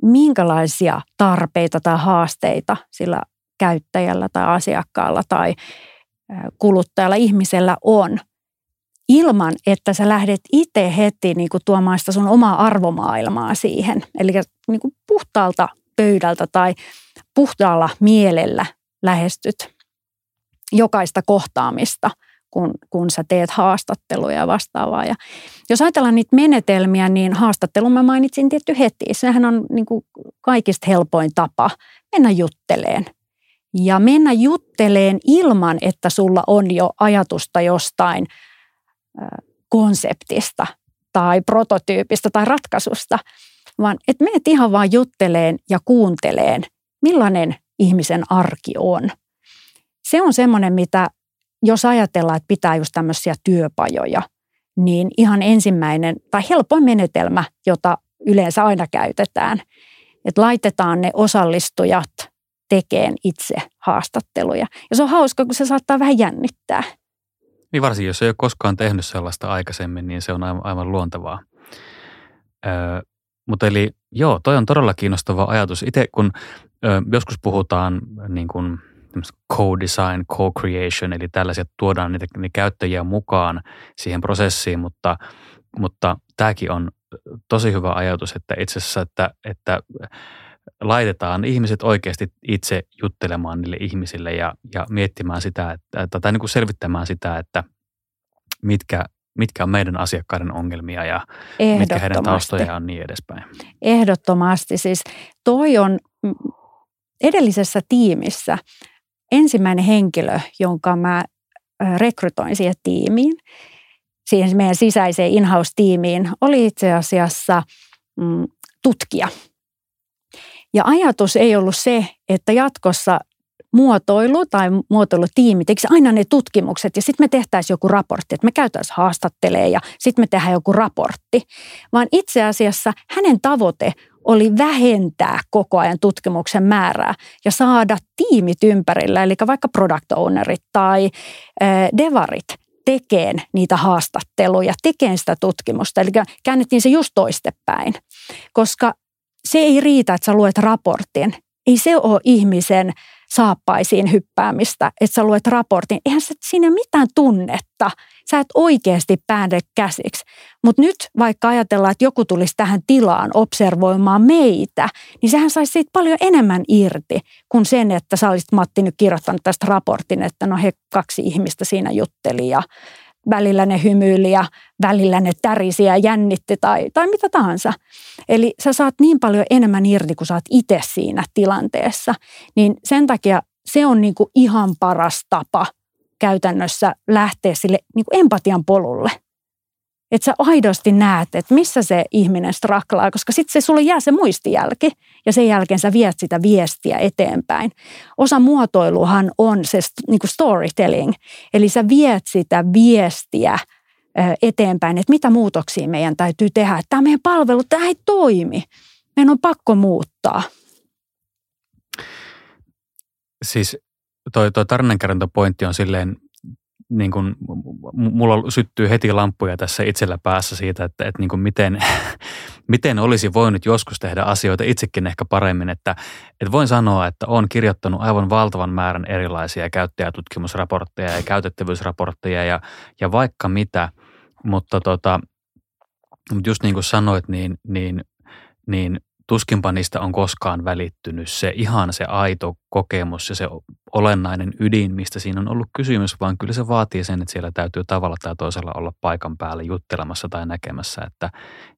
minkälaisia tarpeita tai haasteita sillä käyttäjällä tai asiakkaalla tai kuluttajalla ihmisellä on, ilman että sä lähdet itse heti niin kuin tuomaan sitä sun omaa arvomaailmaa siihen. Eli niin kuin puhtaalta pöydältä tai puhtaalla mielellä lähestyt jokaista kohtaamista, kun, kun sä teet haastatteluja ja vastaavaa. Ja jos ajatellaan niitä menetelmiä, niin haastattelun mä mainitsin tietty heti. Sehän on niin kuin kaikista helpoin tapa mennä jutteleen ja mennä jutteleen ilman, että sulla on jo ajatusta jostain konseptista tai prototyypistä tai ratkaisusta, vaan että menet ihan vaan jutteleen ja kuunteleen, millainen ihmisen arki on. Se on semmoinen, mitä jos ajatellaan, että pitää just tämmöisiä työpajoja, niin ihan ensimmäinen tai helpoin menetelmä, jota yleensä aina käytetään, että laitetaan ne osallistujat tekeen itse haastatteluja. Ja se on hauska, kun se saattaa vähän jännittää. Niin varsinkin, jos ei ole koskaan tehnyt sellaista aikaisemmin, niin se on aivan, luontevaa. Öö, mutta eli joo, toi on todella kiinnostava ajatus. Itse kun ö, joskus puhutaan niin kuin co-design, co-creation, eli tällaisia tuodaan niitä, niitä käyttäjiä mukaan siihen prosessiin, mutta, mutta tämäkin on tosi hyvä ajatus, että itse asiassa, että, että laitetaan ihmiset oikeasti itse juttelemaan niille ihmisille ja, ja miettimään sitä, että, tai niin kuin selvittämään sitä, että mitkä, mitkä on meidän asiakkaiden ongelmia ja mitkä heidän taustoja on niin edespäin. Ehdottomasti. Siis toi on edellisessä tiimissä ensimmäinen henkilö, jonka mä rekrytoin siihen tiimiin, siihen meidän sisäiseen in-house-tiimiin, oli itse asiassa mm, tutkija – ja ajatus ei ollut se, että jatkossa muotoilu tai muotoilutiimi tekisi aina ne tutkimukset ja sitten me tehtäisiin joku raportti, että me käytäisiin haastattelee ja sitten me tehdään joku raportti. Vaan itse asiassa hänen tavoite oli vähentää koko ajan tutkimuksen määrää ja saada tiimit ympärillä, eli vaikka product ownerit tai devarit tekeen niitä haastatteluja, tekeen sitä tutkimusta. Eli käännettiin se just toistepäin, koska se ei riitä, että sä luet raportin. Ei se ole ihmisen saappaisiin hyppäämistä, että sä luet raportin. Eihän se siinä mitään tunnetta. Sä et oikeasti pääde käsiksi. Mutta nyt vaikka ajatellaan, että joku tulisi tähän tilaan observoimaan meitä, niin sehän saisi siitä paljon enemmän irti kuin sen, että sä olisit Matti nyt kirjoittanut tästä raportin, että no he kaksi ihmistä siinä jutteli ja välillä ne hymyili ja välillä ne tärisi ja jännitti tai, tai mitä tahansa. Eli sä saat niin paljon enemmän irti, kun sä oot itse siinä tilanteessa. Niin sen takia se on niin ihan paras tapa käytännössä lähteä sille niin empatian polulle että sä aidosti näet, että missä se ihminen straklaa, koska sitten se sulle jää se muistijälki ja sen jälkeen sä viet sitä viestiä eteenpäin. Osa muotoiluhan on se niin kuin storytelling, eli sä viet sitä viestiä eteenpäin, että mitä muutoksia meidän täytyy tehdä. Tämä meidän palvelu, tämä ei toimi. Meidän on pakko muuttaa. Siis toi, toi tarinankerrontapointti on silleen niin kuin, mulla syttyy heti lampuja tässä itsellä päässä siitä, että, että niin kuin miten, miten olisi voinut joskus tehdä asioita itsekin ehkä paremmin. Että, että voin sanoa, että olen kirjoittanut aivan valtavan määrän erilaisia käyttäjätutkimusraportteja ja käytettävyysraportteja ja, ja vaikka mitä, mutta tota, just niin kuin sanoit, niin, niin, niin tuskinpa niistä on koskaan välittynyt se ihan se aito kokemus ja se olennainen ydin, mistä siinä on ollut kysymys, vaan kyllä se vaatii sen, että siellä täytyy tavalla tai toisella olla paikan päällä juttelemassa tai näkemässä, että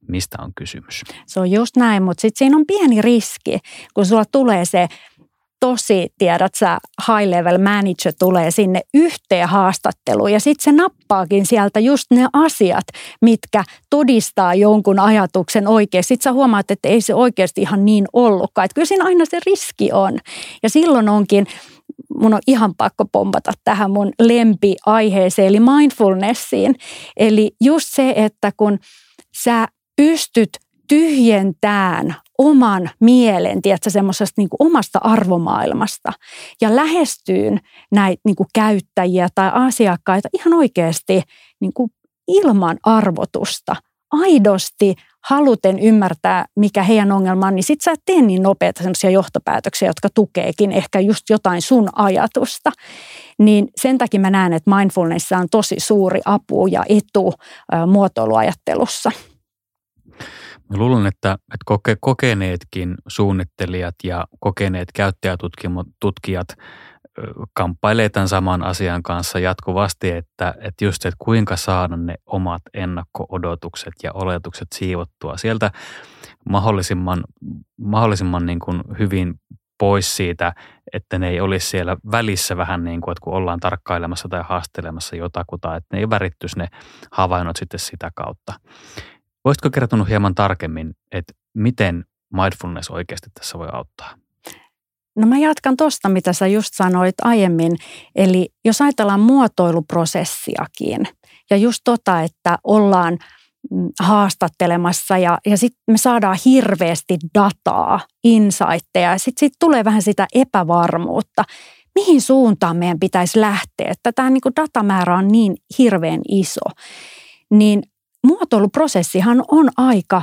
mistä on kysymys. Se on just näin, mutta sitten siinä on pieni riski, kun sulla tulee se tosi, tiedät sä, high level manager tulee sinne yhteen haastatteluun ja sitten se nappaakin sieltä just ne asiat, mitkä todistaa jonkun ajatuksen oikein. Sitten sä huomaat, että ei se oikeasti ihan niin ollutkaan. Että kyllä siinä aina se riski on. Ja silloin onkin, mun on ihan pakko pompata tähän mun lempiaiheeseen, eli mindfulnessiin. Eli just se, että kun sä pystyt tyhjentään oman mielen, tiedätkö, semmoisesta niin omasta arvomaailmasta ja lähestyyn näitä niin käyttäjiä tai asiakkaita ihan oikeasti niin kuin ilman arvotusta, aidosti haluten ymmärtää, mikä heidän ongelma on, niin sit sä et tee niin nopeita semmoisia johtopäätöksiä, jotka tukeekin ehkä just jotain sun ajatusta. Niin sen takia mä näen, että mindfulness on tosi suuri apu ja etu muotoiluajattelussa. Mä luulen, että, että koke, kokeneetkin suunnittelijat ja kokeneet käyttäjätutkijat kamppailee tämän saman asian kanssa jatkuvasti, että, että just, että kuinka saada ne omat ennakko-odotukset ja oletukset siivottua sieltä mahdollisimman, mahdollisimman niin kuin hyvin pois siitä, että ne ei olisi siellä välissä vähän niin kuin, että kun ollaan tarkkailemassa tai haastelemassa jotakuta, että ne ei värittyisi ne havainnot sitten sitä kautta. Voisitko kertonut hieman tarkemmin, että miten mindfulness oikeasti tässä voi auttaa? No mä jatkan tuosta, mitä sä just sanoit aiemmin. Eli jos ajatellaan muotoiluprosessiakin ja just tota, että ollaan mm, haastattelemassa ja, ja sitten me saadaan hirveästi dataa, insightteja ja sitten sit tulee vähän sitä epävarmuutta, mihin suuntaan meidän pitäisi lähteä, että tämä niin datamäärä on niin hirveän iso. Niin muotoiluprosessihan on aika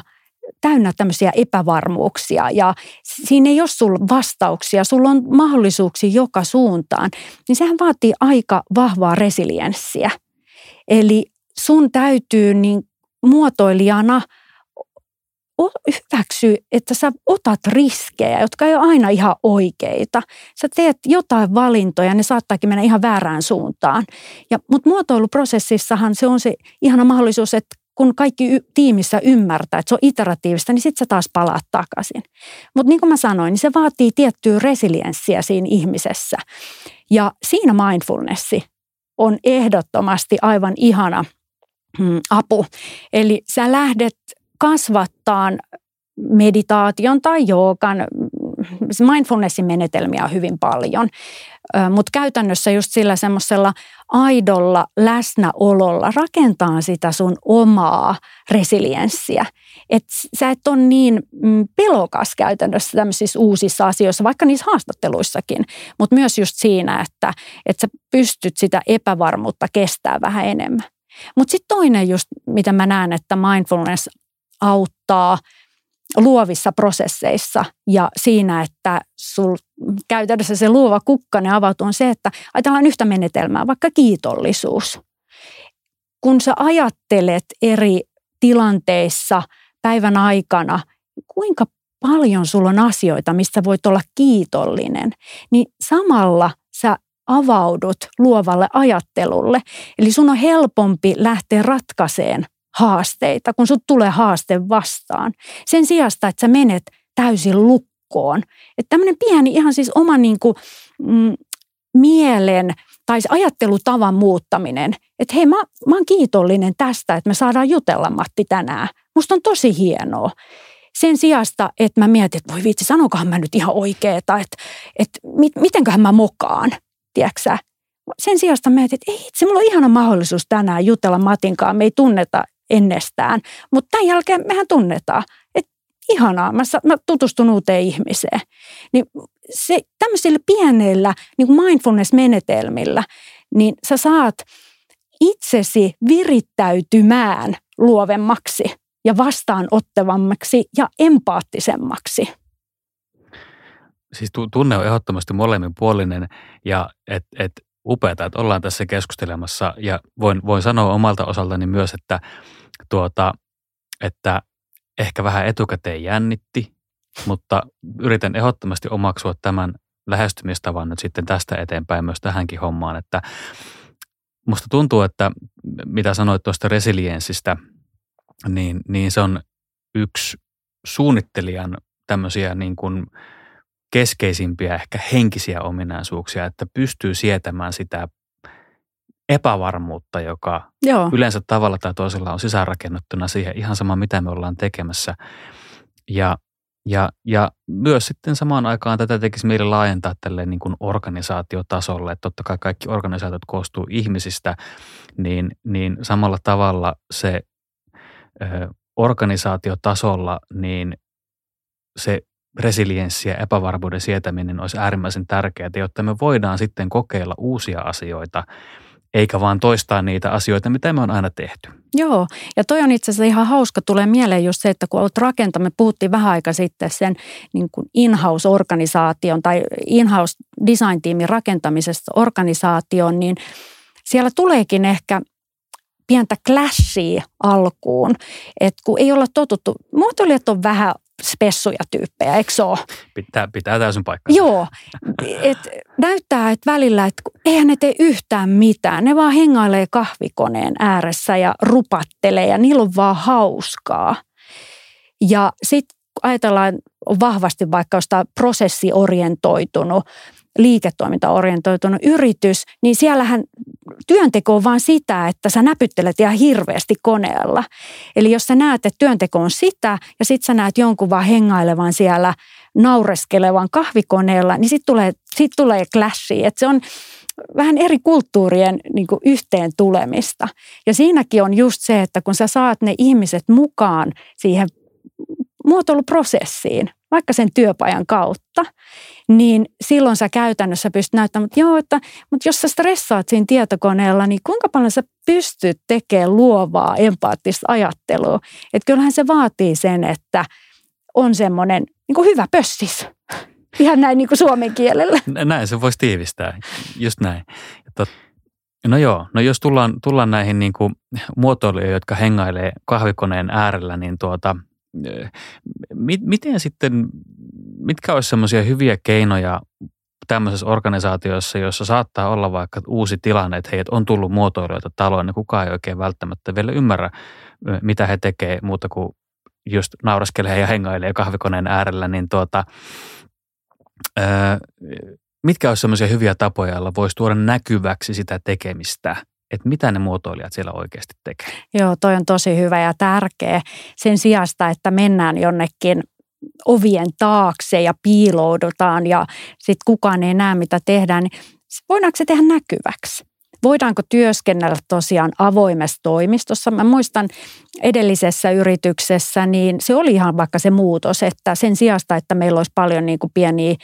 täynnä tämmöisiä epävarmuuksia ja siinä ei ole sulla vastauksia, sulla on mahdollisuuksia joka suuntaan, niin sehän vaatii aika vahvaa resilienssiä. Eli sun täytyy niin muotoilijana hyväksy, että sä otat riskejä, jotka ei ole aina ihan oikeita. Sä teet jotain valintoja, ne saattaakin mennä ihan väärään suuntaan. Ja, mutta muotoiluprosessissahan se on se ihana mahdollisuus, että kun kaikki tiimissä ymmärtää, että se on iteratiivista, niin sitten sä taas palaat takaisin. Mutta niin kuin mä sanoin, niin se vaatii tiettyä resilienssiä siinä ihmisessä. Ja siinä mindfulnessi on ehdottomasti aivan ihana mm, apu. Eli sä lähdet kasvattaan meditaation tai joogan, mindfulnessin menetelmiä on hyvin paljon, mutta käytännössä just sillä semmoisella aidolla läsnäololla rakentaa sitä sun omaa resilienssiä. että sä et ole niin mm, pelokas käytännössä tämmöisissä uusissa asioissa, vaikka niissä haastatteluissakin, mutta myös just siinä, että, että sä pystyt sitä epävarmuutta kestää vähän enemmän. Mutta sitten toinen just, mitä mä näen, että mindfulness auttaa luovissa prosesseissa ja siinä, että sul käytännössä se luova kukkane avautuu, on se, että ajatellaan yhtä menetelmää, vaikka kiitollisuus. Kun sä ajattelet eri tilanteissa päivän aikana, kuinka paljon sulla on asioita, mistä voit olla kiitollinen, niin samalla sä avaudut luovalle ajattelulle. Eli sun on helpompi lähteä ratkaiseen haasteita, kun sut tulee haaste vastaan. Sen sijasta, että sä menet täysin lukkoon. Että tämmöinen pieni ihan siis oma niin kuin, mm, mielen tai ajattelutavan muuttaminen. Että hei, mä, mä oon kiitollinen tästä, että me saadaan jutella Matti tänään. Musta on tosi hienoa. Sen sijasta, että mä mietin, että voi vitsi, sanokohan mä nyt ihan oikeeta, että, että mit, mitenköhän mä mokaan, tiedätkö Sen sijasta mietin, että ei itse, mulla on ihana mahdollisuus tänään jutella Matinkaan, me ei tunneta ennestään. Mutta tämän jälkeen mehän tunnetaan, että ihanaa, mä, mä tutustun uuteen ihmiseen. Niin se, tämmöisillä pienillä niin kuin mindfulness-menetelmillä, niin sä saat itsesi virittäytymään luovemmaksi ja vastaanottavammaksi ja empaattisemmaksi. Siis tunne on ehdottomasti molemminpuolinen ja et, et upeata, että ollaan tässä keskustelemassa. Ja voin, voin sanoa omalta osaltani myös, että tuota, että ehkä vähän etukäteen jännitti, mutta yritän ehdottomasti omaksua tämän lähestymistavan nyt sitten tästä eteenpäin myös tähänkin hommaan, että musta tuntuu, että mitä sanoit tuosta resilienssistä, niin, niin se on yksi suunnittelijan tämmöisiä niin kuin keskeisimpiä ehkä henkisiä ominaisuuksia, että pystyy sietämään sitä epävarmuutta, joka Joo. yleensä tavalla tai toisella on sisäänrakennettuna siihen ihan sama, mitä me ollaan tekemässä. Ja, ja, ja myös sitten samaan aikaan tätä tekisi mieli laajentaa tälle niin kuin organisaatiotasolle. Että totta kai kaikki organisaatiot koostuu ihmisistä, niin, niin samalla tavalla se ö, organisaatiotasolla, niin se resilienssi ja epävarmuuden sietäminen olisi äärimmäisen tärkeää, jotta me voidaan sitten kokeilla uusia asioita eikä vaan toistaa niitä asioita, mitä me on aina tehty. Joo, ja toi on itse asiassa ihan hauska. Tulee mieleen just se, että kun olet rakentamme, puhuttiin vähän aika sitten sen niin kuin in-house-organisaation tai in-house design-tiimin rakentamisesta organisaatioon, niin siellä tuleekin ehkä pientä clashia alkuun, että kun ei olla totuttu, muotoilijat on vähän spessuja tyyppejä, eikö se ole? Pitää, pitää täysin paikkaa. Joo, et näyttää, että välillä, että eihän ne tee yhtään mitään. Ne vaan hengailee kahvikoneen ääressä ja rupattelee ja niillä on vaan hauskaa. Ja sitten ajatellaan vahvasti vaikka jostain prosessiorientoitunut liiketoimintaorientoitunut yritys, niin siellähän työnteko on vaan sitä, että sä näpyttelet ihan hirveästi koneella. Eli jos sä näet, että työnteko on sitä ja sitten sä näet jonkun vaan hengailevan siellä naureskelevan kahvikoneella, niin sitten tulee, sit tulee clashi. Et se on vähän eri kulttuurien niin yhteen tulemista. Ja siinäkin on just se, että kun sä saat ne ihmiset mukaan siihen muotoiluprosessiin, vaikka sen työpajan kautta, niin silloin sä käytännössä pystyt näyttämään, että joo, että, mutta jos sä stressaat siinä tietokoneella, niin kuinka paljon sä pystyt tekemään luovaa, empaattista ajattelua. Että kyllähän se vaatii sen, että on semmoinen niin hyvä pössis. Ihan näin niin kuin suomen kielellä. Näin se voisi tiivistää, just näin. No joo, no jos tullaan, tullaan näihin niin kuin muotoilijoihin, jotka hengailee kahvikoneen äärellä, niin tuota – miten sitten, mitkä olisi semmoisia hyviä keinoja tämmöisessä organisaatiossa, jossa saattaa olla vaikka uusi tilanne, että heidät on tullut muotoilijoita taloon, niin kukaan ei oikein välttämättä vielä ymmärrä, mitä he tekevät muuta kuin just nauraskelee ja hengailee kahvikoneen äärellä, niin tuota, mitkä olisi semmoisia hyviä tapoja, joilla voisi tuoda näkyväksi sitä tekemistä – että mitä ne muotoilijat siellä oikeasti tekee. Joo, toi on tosi hyvä ja tärkeä. Sen sijasta, että mennään jonnekin ovien taakse ja piiloudutaan ja sitten kukaan ei näe, mitä tehdään, niin voidaanko se tehdä näkyväksi? voidaanko työskennellä tosiaan avoimessa toimistossa. Mä muistan edellisessä yrityksessä, niin se oli ihan vaikka se muutos, että sen sijasta, että meillä olisi paljon niin kuin pieniä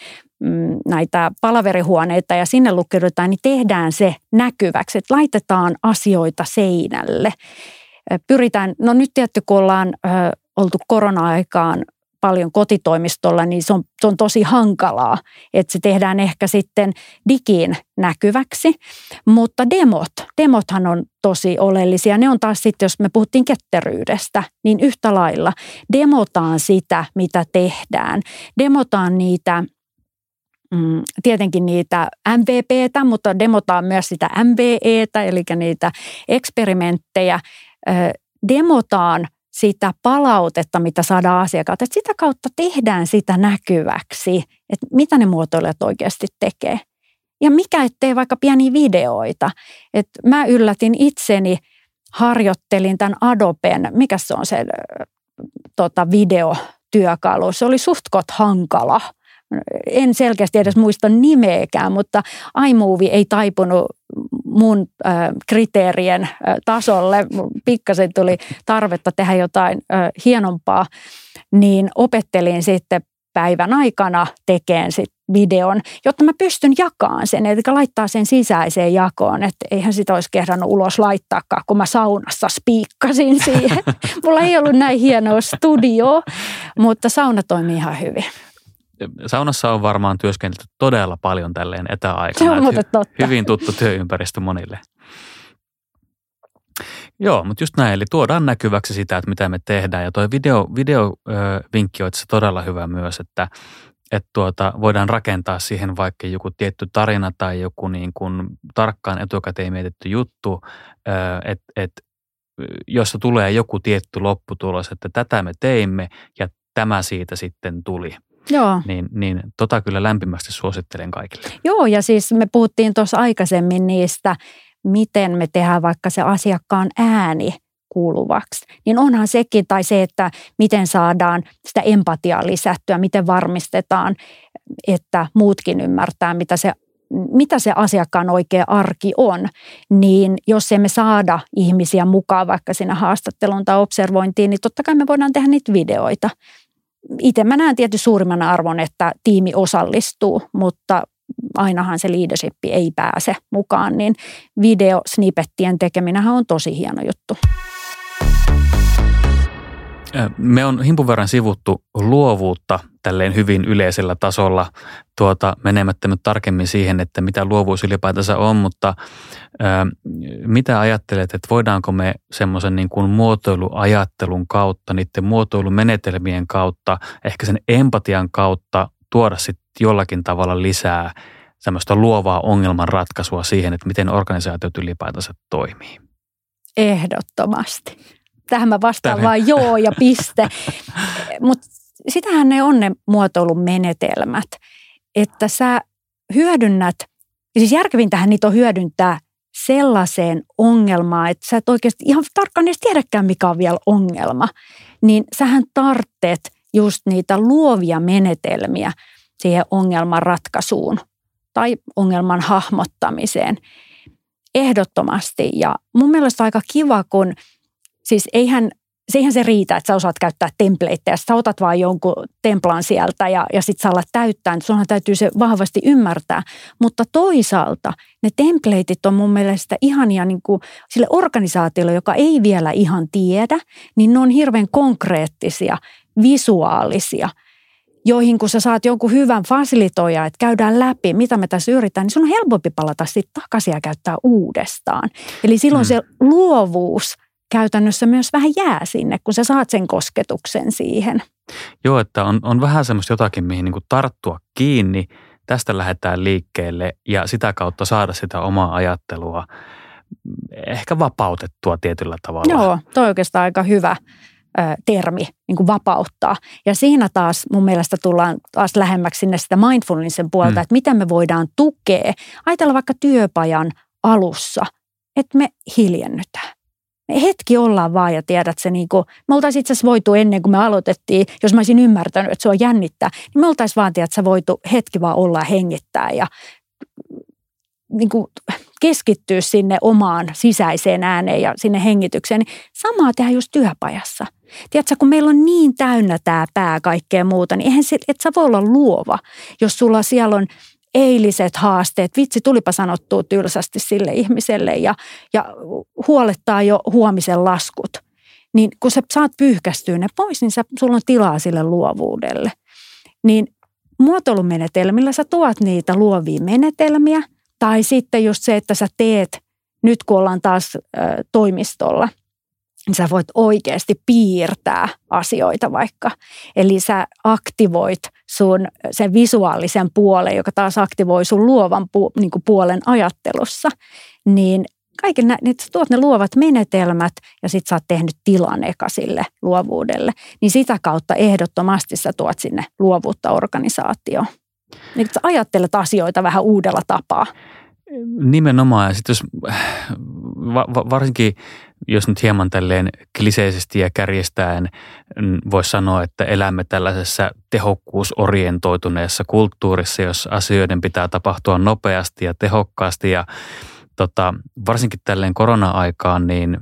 näitä palaverihuoneita ja sinne lukeudutaan, niin tehdään se näkyväksi, että laitetaan asioita seinälle. Pyritään, no nyt tietty kun ollaan ö, oltu korona-aikaan paljon kotitoimistolla, niin se on, se on tosi hankalaa, että se tehdään ehkä sitten digiin näkyväksi. Mutta demot, demothan on tosi oleellisia. Ne on taas sitten, jos me puhuttiin ketteryydestä, niin yhtä lailla demotaan sitä, mitä tehdään. Demotaan niitä mm, tietenkin niitä MVPtä, mutta demotaan myös sitä MVEtä, eli niitä eksperimenttejä. Demotaan – sitä palautetta, mitä saadaan asiakkaalta. Että sitä kautta tehdään sitä näkyväksi, että mitä ne muotoilijat oikeasti tekee. Ja mikä ettei vaikka pieniä videoita. Että mä yllätin itseni, harjoittelin tämän Adoben, mikä se on se tota, videotyökalu. Se oli suhtkot hankala – en selkeästi edes muista nimeäkään, mutta iMovie ei taipunut mun äh, kriteerien äh, tasolle. Pikkasen tuli tarvetta tehdä jotain äh, hienompaa, niin opettelin sitten päivän aikana tekemään sit videon, jotta mä pystyn jakamaan sen, eli laittaa sen sisäiseen jakoon, että eihän sitä olisi kehdannut ulos laittaakaan, kun mä saunassa spiikkasin siihen. Mulla ei ollut näin hienoa studio, mutta sauna toimii ihan hyvin saunassa on varmaan työskennelty todella paljon tälleen etäaikana. Se on muuten totta. Hyvin tuttu työympäristö monille. Joo, mutta just näin, eli tuodaan näkyväksi sitä, että mitä me tehdään. Ja tuo video, videovinkki on todella hyvä myös, että, että tuota, voidaan rakentaa siihen vaikka joku tietty tarina tai joku niin kuin tarkkaan etukäteen mietitty juttu, että et, jossa tulee joku tietty lopputulos, että tätä me teimme ja tämä siitä sitten tuli. Joo. Niin, niin tota kyllä lämpimästi suosittelen kaikille. Joo, ja siis me puhuttiin tuossa aikaisemmin niistä, miten me tehdään vaikka se asiakkaan ääni kuuluvaksi. Niin onhan sekin, tai se, että miten saadaan sitä empatiaa lisättyä, miten varmistetaan, että muutkin ymmärtää, mitä se mitä se asiakkaan oikea arki on, niin jos emme saada ihmisiä mukaan vaikka siinä haastatteluun tai observointiin, niin totta kai me voidaan tehdä niitä videoita itse mä näen tietysti suurimman arvon, että tiimi osallistuu, mutta ainahan se leadership ei pääse mukaan, niin videosnippettien tekeminen on tosi hieno juttu. Me on himpun verran sivuttu luovuutta tälleen hyvin yleisellä tasolla, tuota, menemättä nyt tarkemmin siihen, että mitä luovuus ylipäätänsä on, mutta ää, mitä ajattelet, että voidaanko me semmoisen niin kuin muotoiluajattelun kautta, niiden muotoilumenetelmien kautta, ehkä sen empatian kautta tuoda sitten jollakin tavalla lisää semmoista luovaa ongelmanratkaisua siihen, että miten organisaatiot ylipäätänsä toimii? Ehdottomasti. Tähän mä vastaan vain joo ja piste. Mutta sitähän ne on ne muotoilun menetelmät, että sä hyödynnät, ja siis järkevintähän niitä on hyödyntää sellaiseen ongelmaan, että sä et oikeasti ihan tarkkaan edes tiedäkään, mikä on vielä ongelma, niin sähän tartteet just niitä luovia menetelmiä siihen ongelman ratkaisuun tai ongelman hahmottamiseen ehdottomasti. Ja mun mielestä aika kiva, kun siis eihän siihen se riitä, että sä osaat käyttää templateja. Sä otat vaan jonkun templan sieltä ja, ja sit sä alat täyttää. Niin sunhan täytyy se vahvasti ymmärtää. Mutta toisaalta ne templateit on mun mielestä ihania niin kuin sille organisaatiolle, joka ei vielä ihan tiedä, niin ne on hirveän konkreettisia, visuaalisia – joihin kun sä saat jonkun hyvän fasilitoja, että käydään läpi, mitä me tässä yritetään, niin sun on helpompi palata sitten takaisin ja käyttää uudestaan. Eli silloin mm. se luovuus – käytännössä myös vähän jää sinne, kun sä saat sen kosketuksen siihen. Joo, että on, on vähän semmoista jotakin, mihin niin tarttua kiinni, tästä lähdetään liikkeelle ja sitä kautta saada sitä omaa ajattelua ehkä vapautettua tietyllä tavalla. Joo, toi on oikeastaan aika hyvä ö, termi, niin kuin vapauttaa. Ja siinä taas mun mielestä tullaan taas lähemmäksi sinne sitä mindfulnessin puolta, mm. että miten me voidaan tukea. Ajatella vaikka työpajan alussa, että me hiljennytään hetki ollaan vaan ja tiedät se niin kuin, me oltaisiin itse asiassa voitu ennen kuin me aloitettiin, jos mä olisin ymmärtänyt, että se on jännittää, niin me oltaisiin vaan tiedät, sä voitu hetki vaan olla hengittää ja niin kuin, keskittyä sinne omaan sisäiseen ääneen ja sinne hengitykseen, niin samaa tehdään just työpajassa. Tiedätkö, kun meillä on niin täynnä tämä pää kaikkea muuta, niin eihän se, et sä voi olla luova, jos sulla siellä on eiliset haasteet, vitsi tulipa sanottua tylsästi sille ihmiselle ja, ja huolettaa jo huomisen laskut. Niin kun sä saat pyyhkästyä ne pois, niin sä, sulla on tilaa sille luovuudelle. Niin muotoilumenetelmillä sä tuot niitä luovia menetelmiä tai sitten just se, että sä teet, nyt kun ollaan taas ö, toimistolla, niin sä voit oikeasti piirtää asioita vaikka. Eli sä aktivoit sun sen visuaalisen puolen, joka taas aktivoi sun luovan pu, niin puolen ajattelussa. Niin kaiken nä, niin sä tuot ne luovat menetelmät ja sit sä oot tehnyt tilan eka sille luovuudelle. Niin sitä kautta ehdottomasti sä tuot sinne luovuutta organisaatioon. Niin sä ajattelet asioita vähän uudella tapaa. Nimenomaan. Ja sitten jos va, va, varsinkin jos nyt hieman tälleen kliseisesti ja kärjestäen voisi sanoa, että elämme tällaisessa tehokkuusorientoituneessa kulttuurissa, jos asioiden pitää tapahtua nopeasti ja tehokkaasti ja tota, varsinkin tälleen korona-aikaan, niin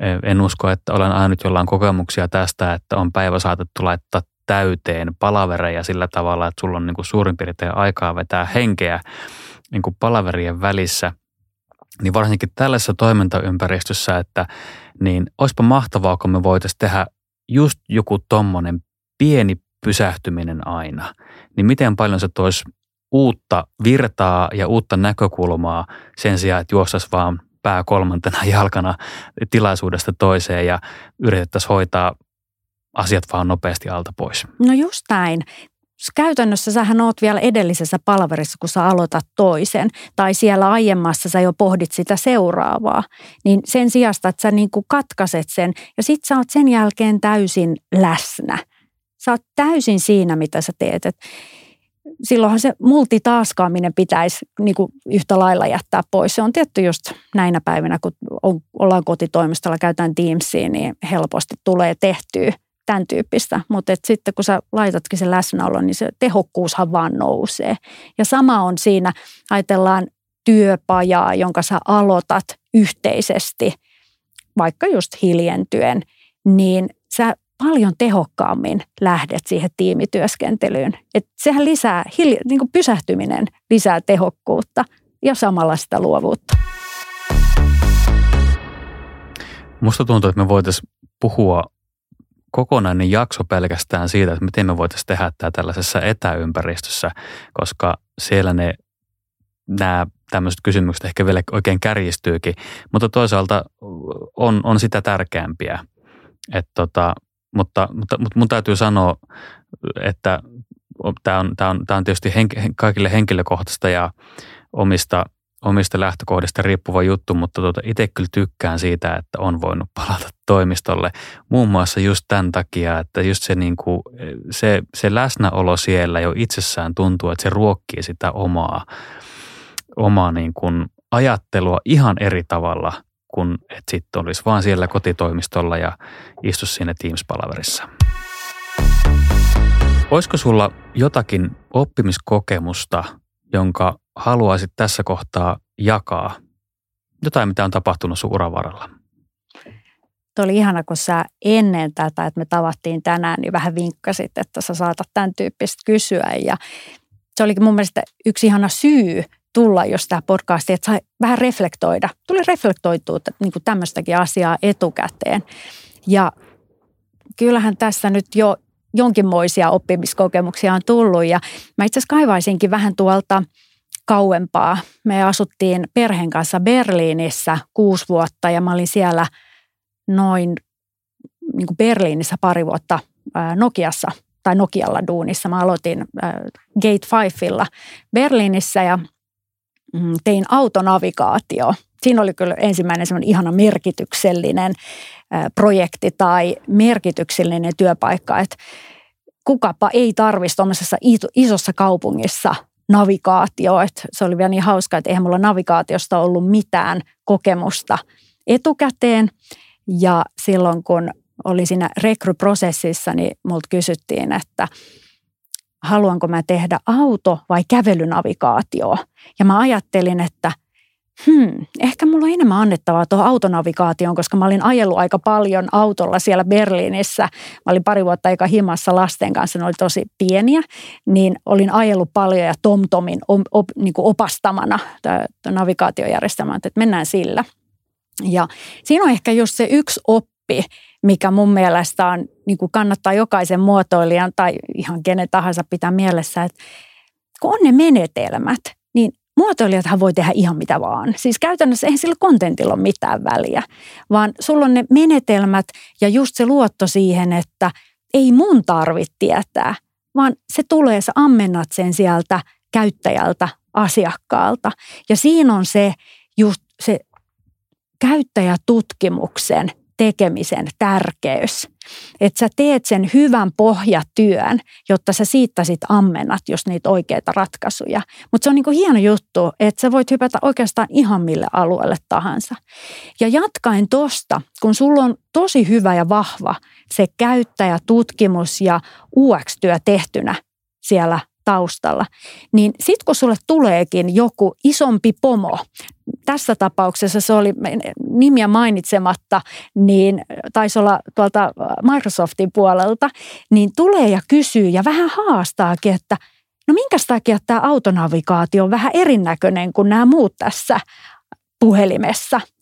eh, en usko, että olen ainut jollain kokemuksia tästä, että on päivä saatettu laittaa täyteen palavereja sillä tavalla, että sulla on niin kuin suurin piirtein aikaa vetää henkeä niin kuin palaverien välissä. Niin varsinkin tällaisessa toimintaympäristössä, että niin olisipa mahtavaa, kun me voitaisiin tehdä just joku tommonen pieni pysähtyminen aina. Niin miten paljon se toisi uutta virtaa ja uutta näkökulmaa sen sijaan, että juostaisi vaan pää kolmantena jalkana tilaisuudesta toiseen ja yritettäisiin hoitaa asiat vaan nopeasti alta pois. No just näin. Käytännössä sähän oot vielä edellisessä palverissa, kun sä aloitat toisen, tai siellä aiemmassa sä jo pohdit sitä seuraavaa. Niin sen sijasta, että sä niin kuin katkaiset sen, ja sit sä oot sen jälkeen täysin läsnä. Sä oot täysin siinä, mitä sä teet. Et silloinhan se multitaskaaminen pitäisi niin kuin yhtä lailla jättää pois. Se on tietty just näinä päivinä, kun on, ollaan kotitoimistolla, käytetään Teamsia, niin helposti tulee tehtyä tämän tyyppistä. Mutta sitten kun sä laitatkin sen läsnäolon, niin se tehokkuushan vaan nousee. Ja sama on siinä, ajatellaan työpajaa, jonka sä aloitat yhteisesti, vaikka just hiljentyen, niin sä paljon tehokkaammin lähdet siihen tiimityöskentelyyn. Et sehän lisää, niin kuin pysähtyminen lisää tehokkuutta ja samalla sitä luovuutta. Musta tuntuu, että me voitaisiin puhua kokonainen jakso pelkästään siitä, että miten me voitaisiin tehdä tämä tällaisessa etäympäristössä, koska siellä ne nämä tämmöiset kysymykset ehkä vielä oikein kärjistyykin, mutta toisaalta on, on sitä tärkeämpiä. Että tota, mutta, mutta, mutta mun täytyy sanoa, että tämä on, tämä on, tämä on tietysti henk, kaikille henkilökohtaista ja omista, omista lähtökohdista riippuva juttu, mutta tuota, itse kyllä tykkään siitä, että on voinut palata toimistolle. Muun muassa just tämän takia, että just se, niin kuin, se, se läsnäolo siellä jo itsessään tuntuu, että se ruokkii sitä omaa, omaa niin kuin ajattelua ihan eri tavalla – kuin että sitten olisi vaan siellä kotitoimistolla ja istu siinä Teams-palaverissa. Olisiko sulla jotakin oppimiskokemusta, jonka haluaisit tässä kohtaa jakaa? Jotain, mitä on tapahtunut sun uravaralla? Tuo oli ihana, kun sä ennen tätä, että me tavattiin tänään, niin vähän vinkkasit, että sä saatat tämän tyyppistä kysyä. Ja se olikin mun mielestä yksi ihana syy tulla, jos tämä podcasti, että sai vähän reflektoida. Tuli reflektoitua niin kuin tämmöistäkin asiaa etukäteen. Ja kyllähän tässä nyt jo jonkinmoisia oppimiskokemuksia on tullut ja mä itse asiassa kaivaisinkin vähän tuolta kauempaa. Me asuttiin perheen kanssa Berliinissä kuusi vuotta ja mä olin siellä noin niin kuin Berliinissä pari vuotta Nokiassa tai Nokialla duunissa. Mä aloitin Gate 5 Berliinissä ja Mm, tein autonavigaatio. Siinä oli kyllä ensimmäinen semmoinen ihana merkityksellinen projekti tai merkityksellinen työpaikka, että kukapa ei tarvitsisi tuollaisessa isossa kaupungissa navigaatio. Että se oli vielä niin hauska, että eihän mulla navigaatiosta ollut mitään kokemusta etukäteen. Ja silloin kun oli siinä rekryprosessissa, niin multa kysyttiin, että – haluanko mä tehdä auto- vai kävelynavigaatio. Ja mä ajattelin, että Hmm, ehkä mulla on enemmän annettavaa tuohon autonavigaatioon, koska mä olin ajellut aika paljon autolla siellä Berliinissä. Mä olin pari vuotta aika himassa lasten kanssa, ne oli tosi pieniä, niin olin ajellut paljon ja TomTomin op, op, niin opastamana navigaatiojärjestelmään, että mennään sillä. Ja siinä on ehkä just se yksi oppi, mikä mun mielestä on, niin kuin kannattaa jokaisen muotoilijan tai ihan kenen tahansa pitää mielessä, että kun on ne menetelmät, niin muotoilijathan voi tehdä ihan mitä vaan. Siis käytännössä eihän sillä kontentilla ole mitään väliä, vaan sulla on ne menetelmät ja just se luotto siihen, että ei mun tarvitse tietää, vaan se tulee, sä ammennat sen sieltä käyttäjältä, asiakkaalta. Ja siinä on se just se käyttäjätutkimuksen tekemisen tärkeys. Että sä teet sen hyvän pohjatyön, jotta sä siitä sit ammennat, jos niitä oikeita ratkaisuja. Mutta se on niinku hieno juttu, että sä voit hypätä oikeastaan ihan mille alueelle tahansa. Ja jatkaen tosta, kun sulla on tosi hyvä ja vahva se käyttäjätutkimus ja UX-työ tehtynä siellä taustalla, niin sitten kun sulle tuleekin joku isompi pomo, tässä tapauksessa se oli nimiä mainitsematta, niin taisi olla tuolta Microsoftin puolelta, niin tulee ja kysyy ja vähän haastaakin, että no minkä takia tämä autonavigaatio on vähän erinäköinen kuin nämä muut tässä puhelimessa –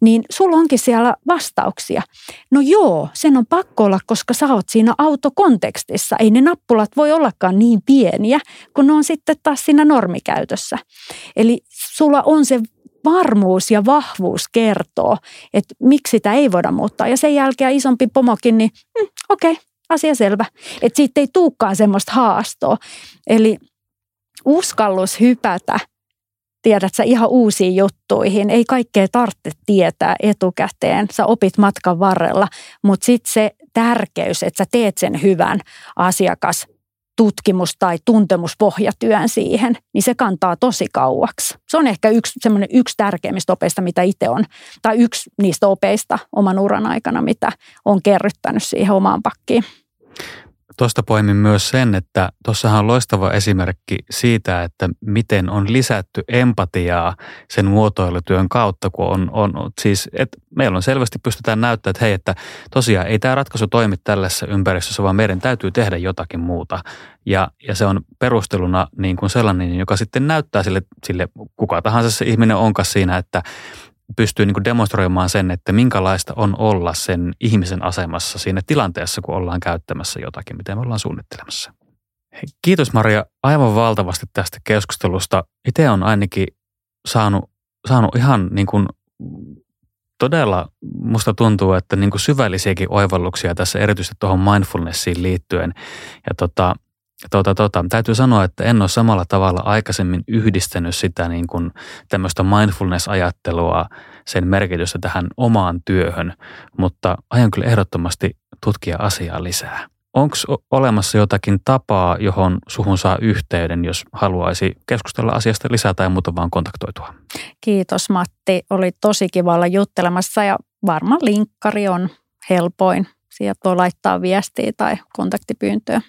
niin sulla onkin siellä vastauksia. No joo, sen on pakko olla, koska sä oot siinä autokontekstissa. Ei ne nappulat voi ollakaan niin pieniä, kun ne on sitten taas siinä normikäytössä. Eli sulla on se varmuus ja vahvuus kertoo, että miksi sitä ei voida muuttaa. Ja sen jälkeen isompi pomokin, niin mm, okei, okay, asia selvä. Että siitä ei tuukkaan semmoista haastoa. Eli uskallus hypätä tiedät sä ihan uusiin juttuihin. Ei kaikkea tarvitse tietää etukäteen. Sä opit matkan varrella, mutta sitten se tärkeys, että sä teet sen hyvän asiakas tutkimus- tai tuntemuspohjatyön siihen, niin se kantaa tosi kauaksi. Se on ehkä yksi, semmoinen yksi tärkeimmistä opeista, mitä itse on, tai yksi niistä opeista oman uran aikana, mitä on kerryttänyt siihen omaan pakkiin. Tuosta poimin myös sen, että tuossahan on loistava esimerkki siitä, että miten on lisätty empatiaa sen muotoilutyön kautta, kun on, on siis, että meillä on selvästi pystytään näyttämään, että hei, että tosiaan ei tämä ratkaisu toimi tällaisessa ympäristössä, vaan meidän täytyy tehdä jotakin muuta. Ja, ja se on perusteluna niin kuin sellainen, joka sitten näyttää sille, sille kuka tahansa se ihminen onkaan siinä, että pystyy niin demonstroimaan sen, että minkälaista on olla sen ihmisen asemassa siinä tilanteessa, kun ollaan käyttämässä jotakin, mitä me ollaan suunnittelemassa. Kiitos Maria aivan valtavasti tästä keskustelusta. Itse on ainakin saanut, saanut ihan niin kuin todella, musta tuntuu, että niin kuin syvällisiäkin oivalluksia tässä erityisesti tuohon mindfulnessiin liittyen. Ja tota, Tota, tota, täytyy sanoa, että en ole samalla tavalla aikaisemmin yhdistänyt sitä niin kuin tämmöistä mindfulness-ajattelua, sen merkitystä tähän omaan työhön, mutta aion kyllä ehdottomasti tutkia asiaa lisää. Onko olemassa jotakin tapaa, johon suhun saa yhteyden, jos haluaisi keskustella asiasta lisää tai muuta vaan kontaktoitua? Kiitos Matti. Oli tosi kiva olla juttelemassa ja varmaan linkkari on helpoin. Sieltä voi laittaa viestiä tai kontaktipyyntöä.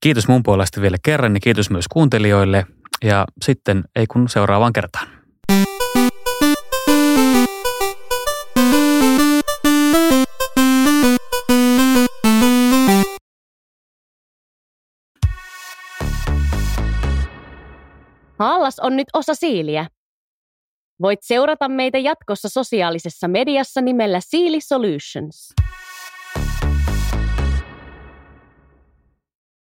Kiitos mun puolesta vielä kerran ja kiitos myös kuuntelijoille ja sitten ei kun seuraavaan kertaan. Haallas on nyt osa Siiliä. Voit seurata meitä jatkossa sosiaalisessa mediassa nimellä Siili Solutions.